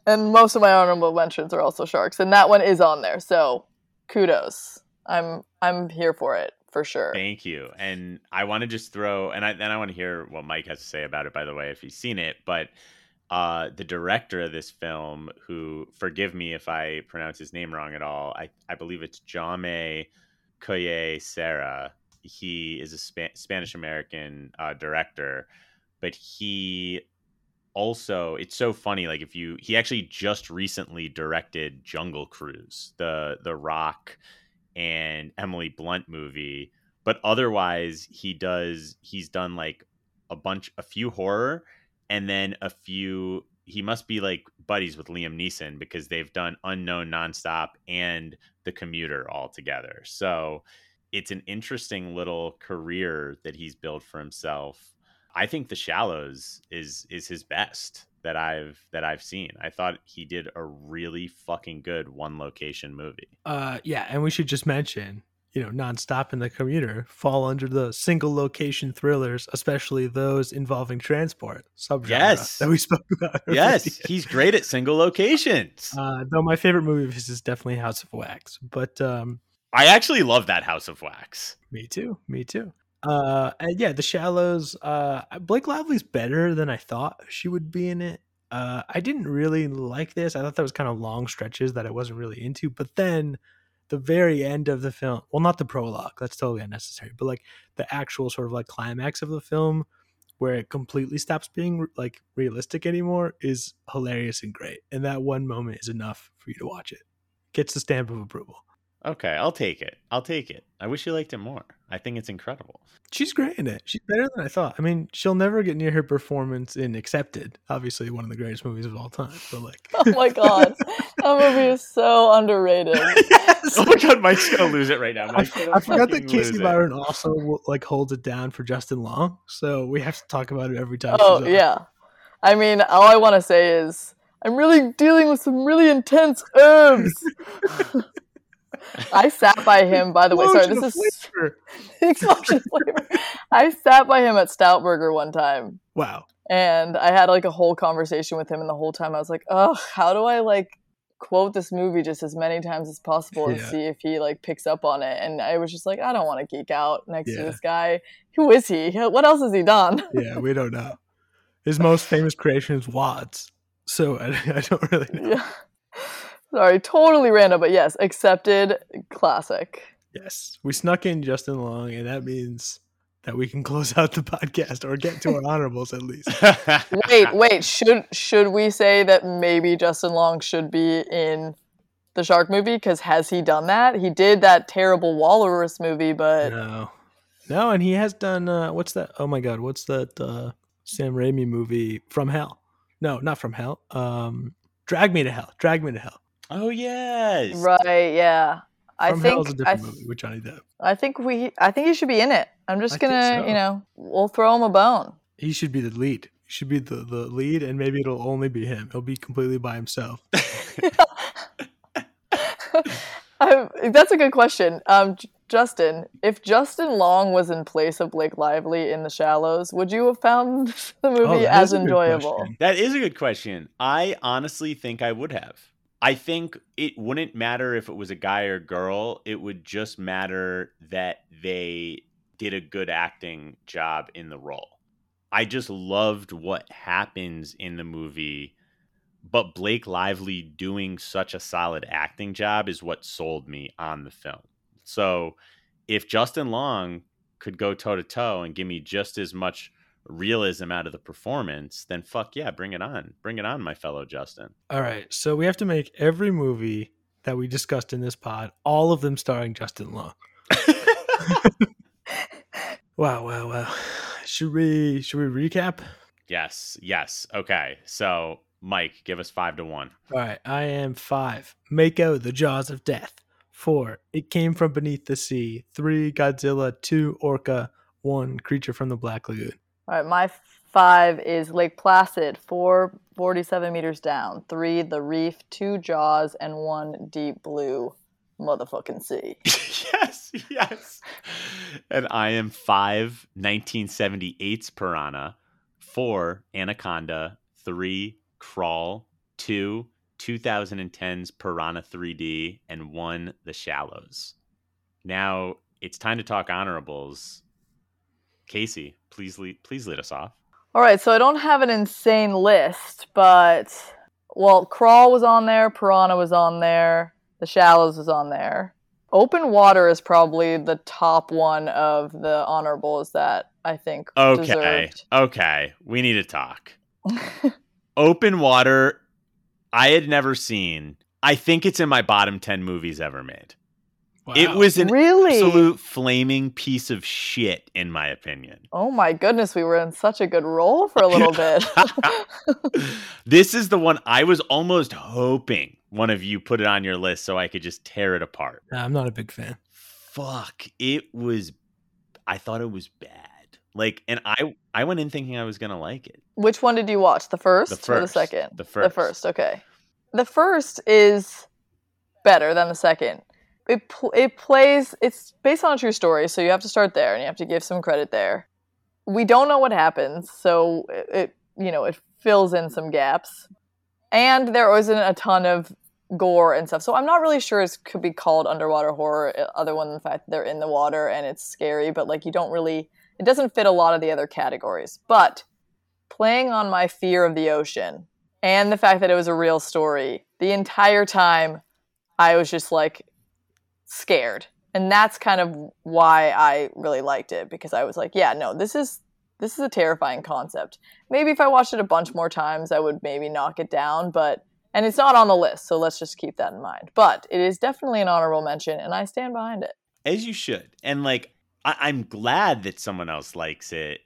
and most of my honorable mentions are also sharks and that one is on there so kudos i'm i'm here for it for sure Thank you. And I want to just throw, and I, then I want to hear what Mike has to say about it, by the way, if he's seen it. But uh, the director of this film, who, forgive me if I pronounce his name wrong at all, I, I believe it's Jaume Collet-Serra. He is a Spa- Spanish American uh, director, but he also it's so funny like if you he actually just recently directed jungle cruise the the rock and emily blunt movie but otherwise he does he's done like a bunch a few horror and then a few he must be like buddies with liam neeson because they've done unknown nonstop and the commuter all together. So it's an interesting little career that he's built for himself I think The Shallows is is his best that I've that I've seen. I thought he did a really fucking good one location movie. Uh, yeah, and we should just mention, you know, nonstop and the commuter fall under the single location thrillers, especially those involving transport subgenre Yes. that we spoke about. Yes, he's great at single locations. Uh, though my favorite movie of his is definitely House of Wax, but um, I actually love that House of Wax. me too, me too. Uh, and yeah, The Shallows. Uh, Blake Lively's better than I thought she would be in it. Uh, I didn't really like this. I thought that was kind of long stretches that I wasn't really into. But then the very end of the film, well, not the prologue, that's totally unnecessary, but like the actual sort of like climax of the film where it completely stops being like realistic anymore is hilarious and great. And that one moment is enough for you to watch it. Gets the stamp of approval. Okay, I'll take it. I'll take it. I wish you liked it more. I think it's incredible. She's great in it. She's better than I thought. I mean, she'll never get near her performance in Accepted, obviously one of the greatest movies of all time. But like, oh my god that movie is so underrated yes. Oh my god, Mike's gonna lose it right now. I, Mike's gonna I forgot that fucking lose Casey it. Byron also like holds it down for Justin Long, so we have to talk about it every time. Oh she's yeah. I mean, all I want to say is I'm really dealing with some really intense herbs. I sat by him. By the way, sorry, this is explosion flavor. I sat by him at Stoutburger one time, Wow. and I had like a whole conversation with him, and the whole time I was like, "Oh, how do I like quote this movie just as many times as possible and Yeah. see if he like picks up on it?" And I was just like, "I don't want to geek out next to this guy. Who is he? What else has he done?" Yeah, we don't know. His most famous creation is Wads, so I, I don't really know. Yeah. Sorry, totally random, but yes, accepted classic. Yes, we snuck in Justin Long, and that means that we can close out the podcast or get to our honorables at least. Wait, wait, should should we say that maybe Justin Long should be in the shark movie cuz has he done that? He did that terrible walrus movie, but No, no, and he has done. Uh, what's that? Oh my god, what's that? Uh, Sam Raimi movie From Hell? No, not From Hell. Um, Drag Me to Hell. Drag Me to Hell. Oh yes. right, yeah. I From Hell is a think different I, movie with Johnny Depp. I think we I think he should be in it. I'm just I going to, so. you know, we'll throw him a bone. He should be the lead. He should be the, the lead, and maybe it'll only be him. He'll be completely by himself. I, that's a good question. Um, J- Justin, if Justin Long was in place of Blake Lively in The Shallows, would you have found the movie Oh, as is a good enjoyable? question. That is a good question. I honestly think I would have. I think it wouldn't matter if it was a guy or girl. It would just matter that they did a good acting job in the role. I just loved what happens in the movie, but Blake Lively doing such a solid acting job is what sold me on the film. So if Justin Long could go toe to toe and give me just as much realism out of the performance, then fuck yeah, bring it on. Bring it on, my fellow Justin. All right, so we have to make every movie that we discussed in this pod, all of them starring Justin Long. Wow, wow, wow. Should we should we recap? yes, yes. Okay. So, Mike, give us five to one. All right, I am five. Mako, the Jaws of Death. Four, It Came from Beneath the Sea. Three, Godzilla. Two, Orca. One, Creature from the Black Lagoon. All right, my five is Lake Placid, four, 47 meters down. Three, The Reef, two, Jaws, and one, Deep Blue motherfucking sea. yes, yes. And I am five 1978's Piranha, four Anaconda, three Crawl, two 2010's Piranha 3D, and one The Shallows. Now it's time to talk honorables. Casey, please lead, please lead us off. All right, so I don't have an insane list, but well, Crawl was on there, Piranha was on there, The Shallows was on there. Open Water is probably the top one of the honorables that I think Okay, deserved. okay, we need to talk. Open Water, I had never seen. I think it's in my bottom 10 movies ever made. It was an really? absolute flaming piece of shit, in my opinion. Oh my goodness, we were in such a good role for a little bit. this is the one I was almost hoping one of you put it on your list so I could just tear it apart. Nah, I'm not a big fan. Fuck, it was. I thought it was bad. Like, and I I went in thinking I was gonna like it. Which one did you watch? The first, The or the second? The first. The first, okay. The first is better than the second. It pl- it plays. It's based on a true story, so you have to start there, and you have to give some credit there. We don't know what happens, so it, it you know it fills in some gaps, and there isn't a ton of gore and stuff. So I'm not really sure it could be called underwater horror, uh, other than the fact that they're in the water and it's scary. But like you don't really, it doesn't fit a lot of the other categories. But playing on my fear of the ocean and the fact that it was a real story the entire time i was just like scared and that's kind of why i really liked it because i was like yeah no this is this is a terrifying concept maybe if i watched it a bunch more times i would maybe knock it down but and it's not on the list so let's just keep that in mind but it is definitely an honorable mention and i stand behind it As you should. And like, I- I'm glad that someone else likes it.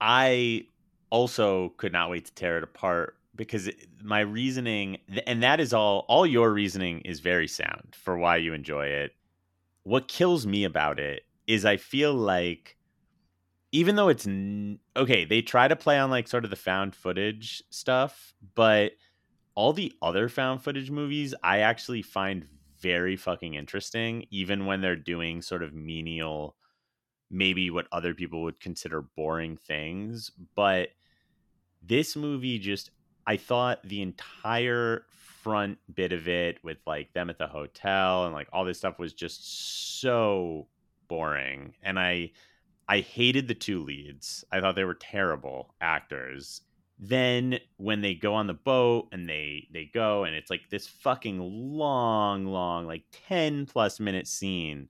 I also could not wait to tear it apart because my reasoning, and that is all, all your reasoning is very sound for why you enjoy it. What kills me about it is I feel like, even though it's n- okay, they try to play on like sort of the found footage stuff, but all the other found footage movies I actually find very fucking interesting, even when they're doing sort of menial, maybe what other people would consider boring things. But this movie just, I thought the entire front bit of it with like them at the hotel and like all this stuff was just so boring. And I, I hated the two leads. I thought they were terrible actors then when they go on the boat and they they go and it's like this fucking long long like 10 plus minute scene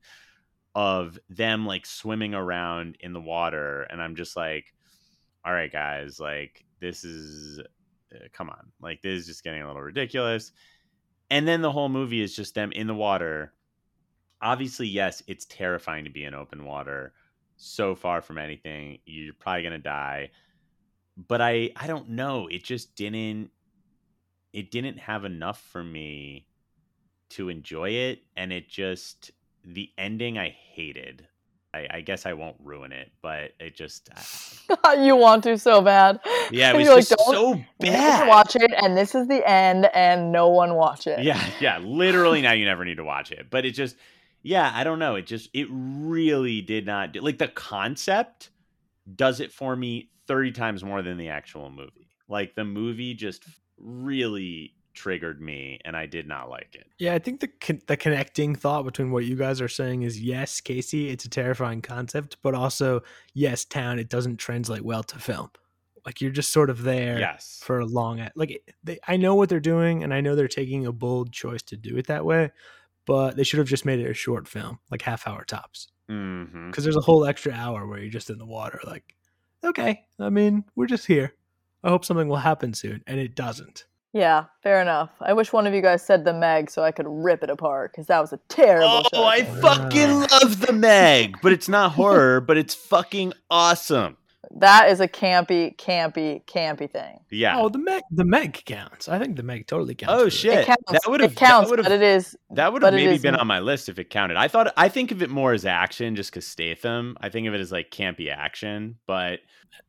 of them like swimming around in the water and i'm just like all right guys like this is Uh, come on like this is just getting a little ridiculous. And then the whole movie is just them in the water. Obviously yes it's terrifying to be in open water so far from anything. You're probably to die. But I I don't know. It just didn't it didn't have enough for me to enjoy it, and it just the ending I hated. I, I guess I won't ruin it, but it just I- you want to so bad yeah, it was just "Don't- so bad. watch it and this is the end and no one watch it Yeah, yeah. Literally now you never need to watch it. But it just yeah, I don't know. It just it really did not do like the concept does it for me 30 times more than the actual movie. Like the movie just really triggered me and I did not like it. Yeah, I think the con- the connecting thought between what you guys are saying is yes, Casey, it's a terrifying concept, but also yes, town, it doesn't translate well to film. Like you're just sort of there Yes. for a long like they, I know what they're doing and I know they're taking a bold choice to do it that way, but they should have just made it a short film, like half hour tops. Mhm. Because there's a whole extra hour where you're just in the water. Like, okay, I mean, we're just here. I hope something will happen soon, and it doesn't. Yeah, fair enough. I wish one of you guys said the Meg so I could rip it apart because that was a terrible Oh, show. I fucking love the Meg, but it's not horror, but it's fucking awesome. That is a campy, campy, campy thing. Yeah. Oh, the Meg, the Meg counts. I think the Meg totally counts. Oh shit! It counts. That would have it counts, That would but have it is. that would have maybe been m- on my list if it counted. I thought I think of it more as action, just because Statham. I think of it as like campy action, but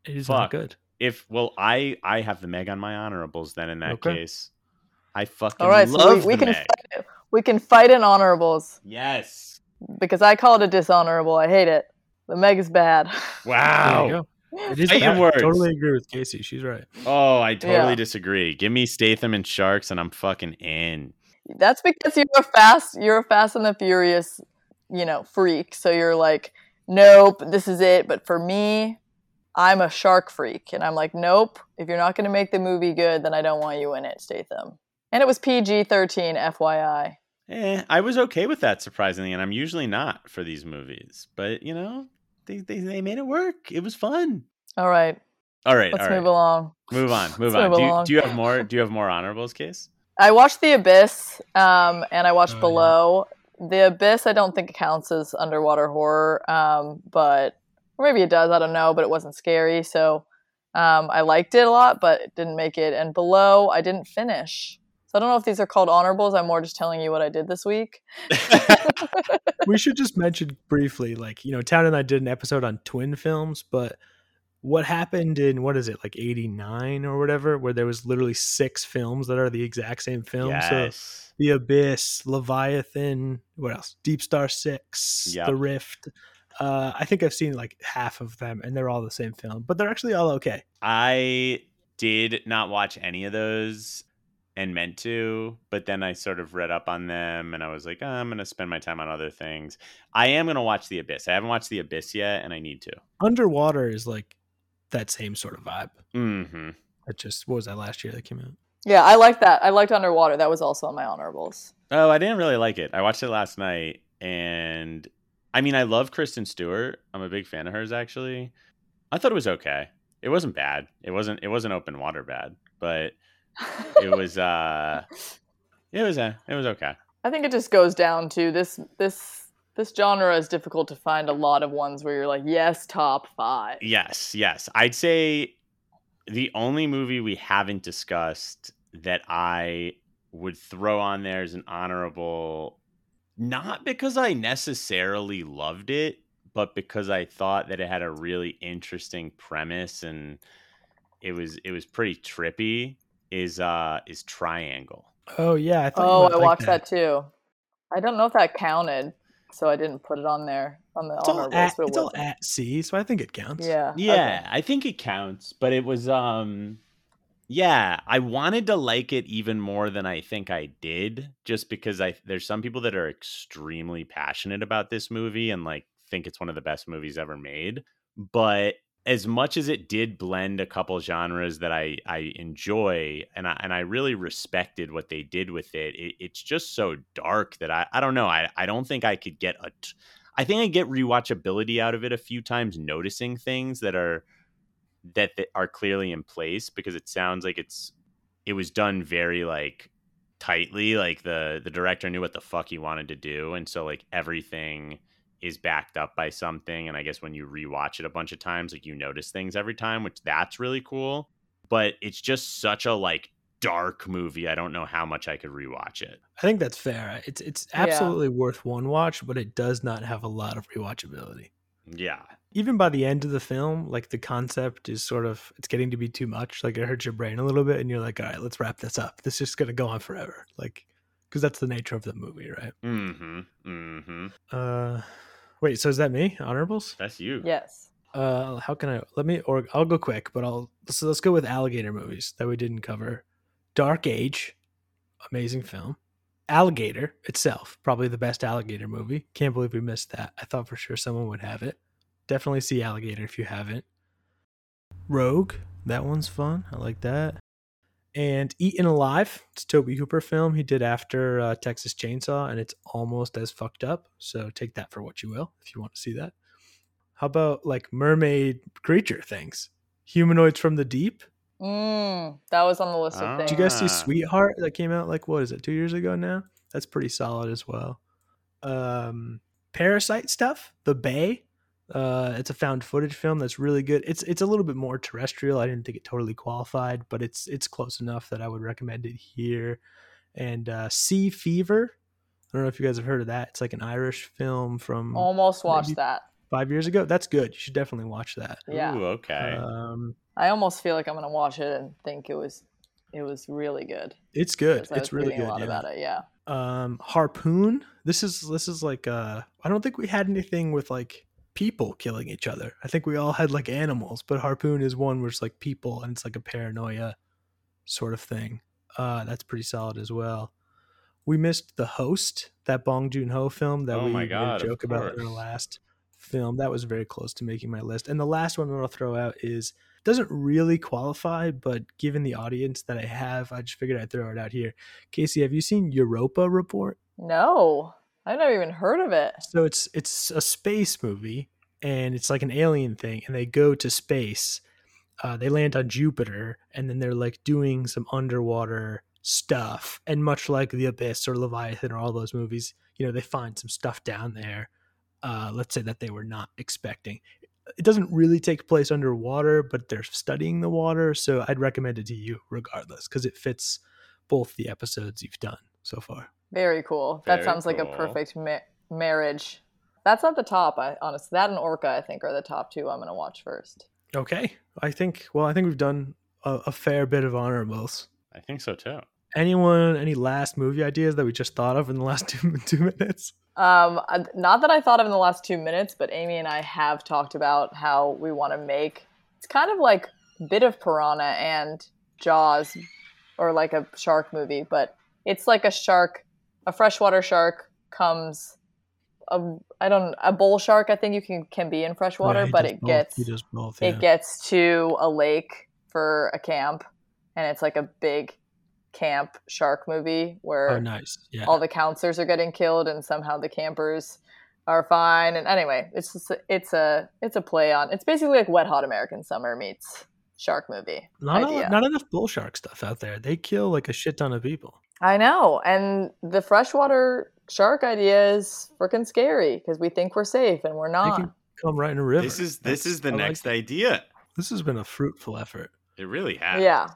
It is Fuck. not good. If well, I I have the Meg on my honorables. Then in that Okay. case, I fucking All right, so love we, we can Meg. fight, we can fight in honorables Yes. because I call it a dishonorable. I hate it. The Meg is bad. There you Wow. go. It is bad. words. Totally agree with Casey. She's right. Oh, I totally Yeah. disagree. Give me Statham and sharks, and I'm fucking in. That's because you're a fast, you're a Fast and the Furious, you know, freak. So you're like, nope, this is it. But for me, I'm a shark freak, and I'm like, nope. If you're not going to make the movie good, then I don't want you in it, Statham. And it was PG-13, FYI. Eh, I was okay with that surprisingly, and I'm usually not for these movies. But you know, they they, they made it work. It was fun. All right, All right, let's all right. move along. Move on, move Let's on. move Do you, do you have more? Do you have more honorables, case? I watched The Abyss, um, and I watched Oh, yeah. Below. The Abyss, I don't think counts as underwater horror, um, but or maybe it does. I don't know, but it wasn't scary, so um, I liked it a lot, but it didn't make it. And Below, I didn't finish. So I don't know if these are called honorables. I'm more just telling you what I did this week. we should just mention briefly, like you know, Town and I did an episode on twin films, but what happened in what is it like '89 or whatever, where there was literally six films that are the exact same film. So. The Abyss, Leviathan, what else? Deep Star Six, Yep. The Rift. Uh, I think I've seen like half of them, and they're all the same film, but they're actually all okay. I did not watch any of those and meant to, but then I sort of read up on them and I was like, oh, I'm going to spend my time on other things. I am going to watch The Abyss. I haven't watched The Abyss yet and I need to. Underwater is like that same sort of vibe. hmm That just what was that last year that came out? Yeah, I liked that. I liked Underwater. That was also on my honorables. Oh, I didn't really like it. I watched it last night and I mean, I love Kristen Stewart. I'm a big fan of hers actually. I thought it was okay. It wasn't bad. It wasn't it wasn't open water bad, but it was uh it was uh, it was okay. I think it just goes down to this this this genre is difficult to find a lot of ones where you're like, yes, top five. Yes, yes. I'd say the only movie we haven't discussed that I would throw on there as an honorable, not because I necessarily loved it, but because I thought that it had a really interesting premise and it was it was pretty trippy. Is uh is Triangle. Oh yeah, I thought. Oh, I like watched that. too. I don't know if that counted, so I didn't put it on there on the It's all, honorables. at, but it's all at sea, so I think it counts. Yeah. Yeah, okay. I think it counts, but it was um yeah, I wanted to like it even more than I think I did just because I there's some people that are extremely passionate about this movie and like think it's one of the best movies ever made, but as much as it did blend a couple genres that I I enjoy and I and I really respected what they did with it, it it's just so dark that I I don't know, I I don't think I could get a t- I think I get rewatchability out of it a few times, noticing things that are that, that are clearly in place because it sounds like it's it was done very like tightly. Like the the director knew what the fuck he wanted to do, and so like everything is backed up by something. And I guess when you rewatch it a bunch of times, like you notice things every time, which that's really cool. But it's just such a like dark movie. I don't know how much I could rewatch it. I think that's fair. It's it's Yeah. absolutely worth one watch, but it does not have a lot of rewatchability. Yeah. Even by the end of the film, like the concept is sort of it's getting to be too much. Like it hurts your brain a little bit, and you're like, all right, let's wrap this up. This is just gonna go on forever. Like because that's the nature of the movie, right? Mm-hmm. Mm-hmm. Uh, wait, so is that me? Honorables? That's you. Yes. Uh, how can I let me or I'll go quick, but I'll so let's go with alligator movies that we didn't cover. Dark Age, amazing film. Alligator itself, probably the best alligator movie. Can't believe we missed that. I thought for sure someone would have it. Definitely see Alligator if you haven't. Rogue, that one's fun. I like that. And Eaten Alive, it's a Tobe Hooper film he did after uh, Texas Chainsaw, and it's almost as fucked up. So take that for what you will if you want to see that. How about like mermaid creature things? Humanoids from the Deep. Mm, that was on the list of Ah. things. Did you guys see Ah. Sweetheart that came out like what is it, two years ago now? That's pretty solid as well. Um Parasite stuff, The Bay. Uh it's a found footage film that's really good. It's it's a little bit more terrestrial. I didn't think it totally qualified, but it's it's close enough that I would recommend it here. And uh Sea Fever. I don't know if you guys have heard of that. It's like an Irish film from Almost watched that. five years ago. That's good. You should definitely watch that. Yeah. Ooh, okay. Um I almost feel like I'm gonna watch it and think it was it was really good. it's good. I It's was really good. a lot yeah. about it. Yeah. um harpoon this is this is like uh i don't think we had anything with like people killing each other. I think we all had like animals but harpoon is one where it's like people and it's like a paranoia sort of thing. Uh that's pretty solid as well. We missed the host that bong joon-ho film that Oh we my made a joke about in our course. last film. That was very close to making my list. And the last one that i'll throw out is doesn't really qualify but given the audience that i have i just figured i'd throw it out here. Casey have you seen europa report? No, I've never even heard of it. so it's it's a space movie and it's like an alien thing and they go to space uh, they land on jupiter and then they're like doing some underwater stuff and much like the abyss or leviathan or all those movies you know they find some stuff down there uh, let's say that they were not expecting it doesn't really take place underwater but they're studying the water so i'd recommend it to you regardless because it fits both the episodes you've done so far Very cool. that Very sounds like a perfect ma- marriage. That's not the top. I honestly, that and Orca, I think, are the top two I'm gonna watch first. Okay. I think, well, I think we've done a, a fair bit of honorables. I think so too. Anyone, any last movie ideas that we just thought of in the last two, two minutes? Um, not that I thought of in the last two minutes, but Amy and I have talked about how we want to make. It's kind of like bit of Piranha and Jaws, or like a shark movie, but it's like a shark, a freshwater shark comes. A, I don't a bull shark. I think you can can be in freshwater, Yeah, but it both. gets both. it gets to a lake for a camp, and it's like a big camp shark movie where Oh, nice. Yeah. all the counselors are getting killed and somehow the campers are fine and anyway it's just a, it's a it's a play on it's basically like wet hot american summer meets shark movie not, a- not enough bull shark stuff out there. They kill like a shit ton of people. I know and the freshwater shark idea is freaking scary because we think we're safe and we're not can come right in a river. This is this That's- is the I next it. idea. This has been a fruitful effort. It really has. yeah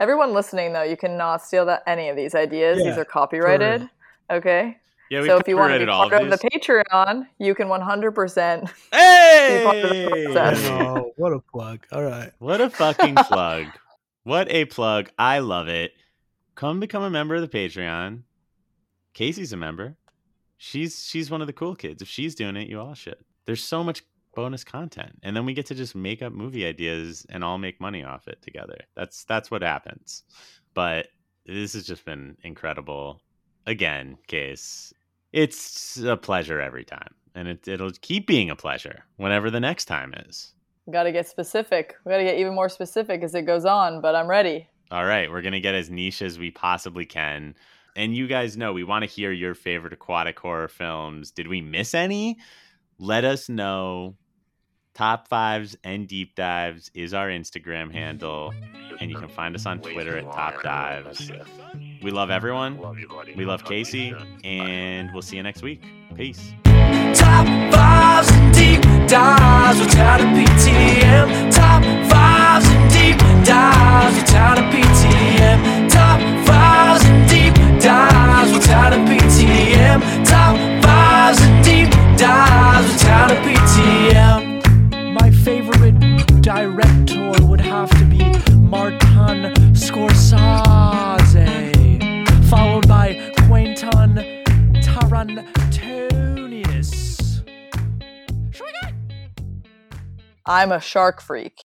everyone listening though you cannot steal that any of these ideas these are copyrighted okay Yeah, we so if you want to be part of of the patreon you can 100% part of the Hey! oh, what a plug. All right. What a fucking plug. What a plug. I love it. Come become a member of the Patreon. Casey's a member. She's she's one of the cool kids. If she's doing it, you all should. There's so much bonus content. And then we get to just make up movie ideas and all make money off it together. That's that's what happens. But this has just been incredible. Again, Case. It's a pleasure every time. And it, it'll keep being a pleasure whenever the next time is. Got to get specific. We got to get even more specific as it goes on, but I'm ready. All right, we're to get as niche as we possibly can. And you guys know we want to hear your favorite aquatic horror films. Did we miss any? Let us know. Top fives and deep dives is our Instagram handle, and you can find us on Twitter at Top Dives. We love everyone. We love Casey, and we'll see you next week. Peace. Top fives and deep dives without a PTM. Top fives and deep dives, we're tired of PTM. Top fives and deep dives, we're tired of PTM. Top fives and deep dives, we're tired of PTM. My favorite director would have to be Martin Scorsese, followed by Quentin Tarantonius. I'm a shark freak.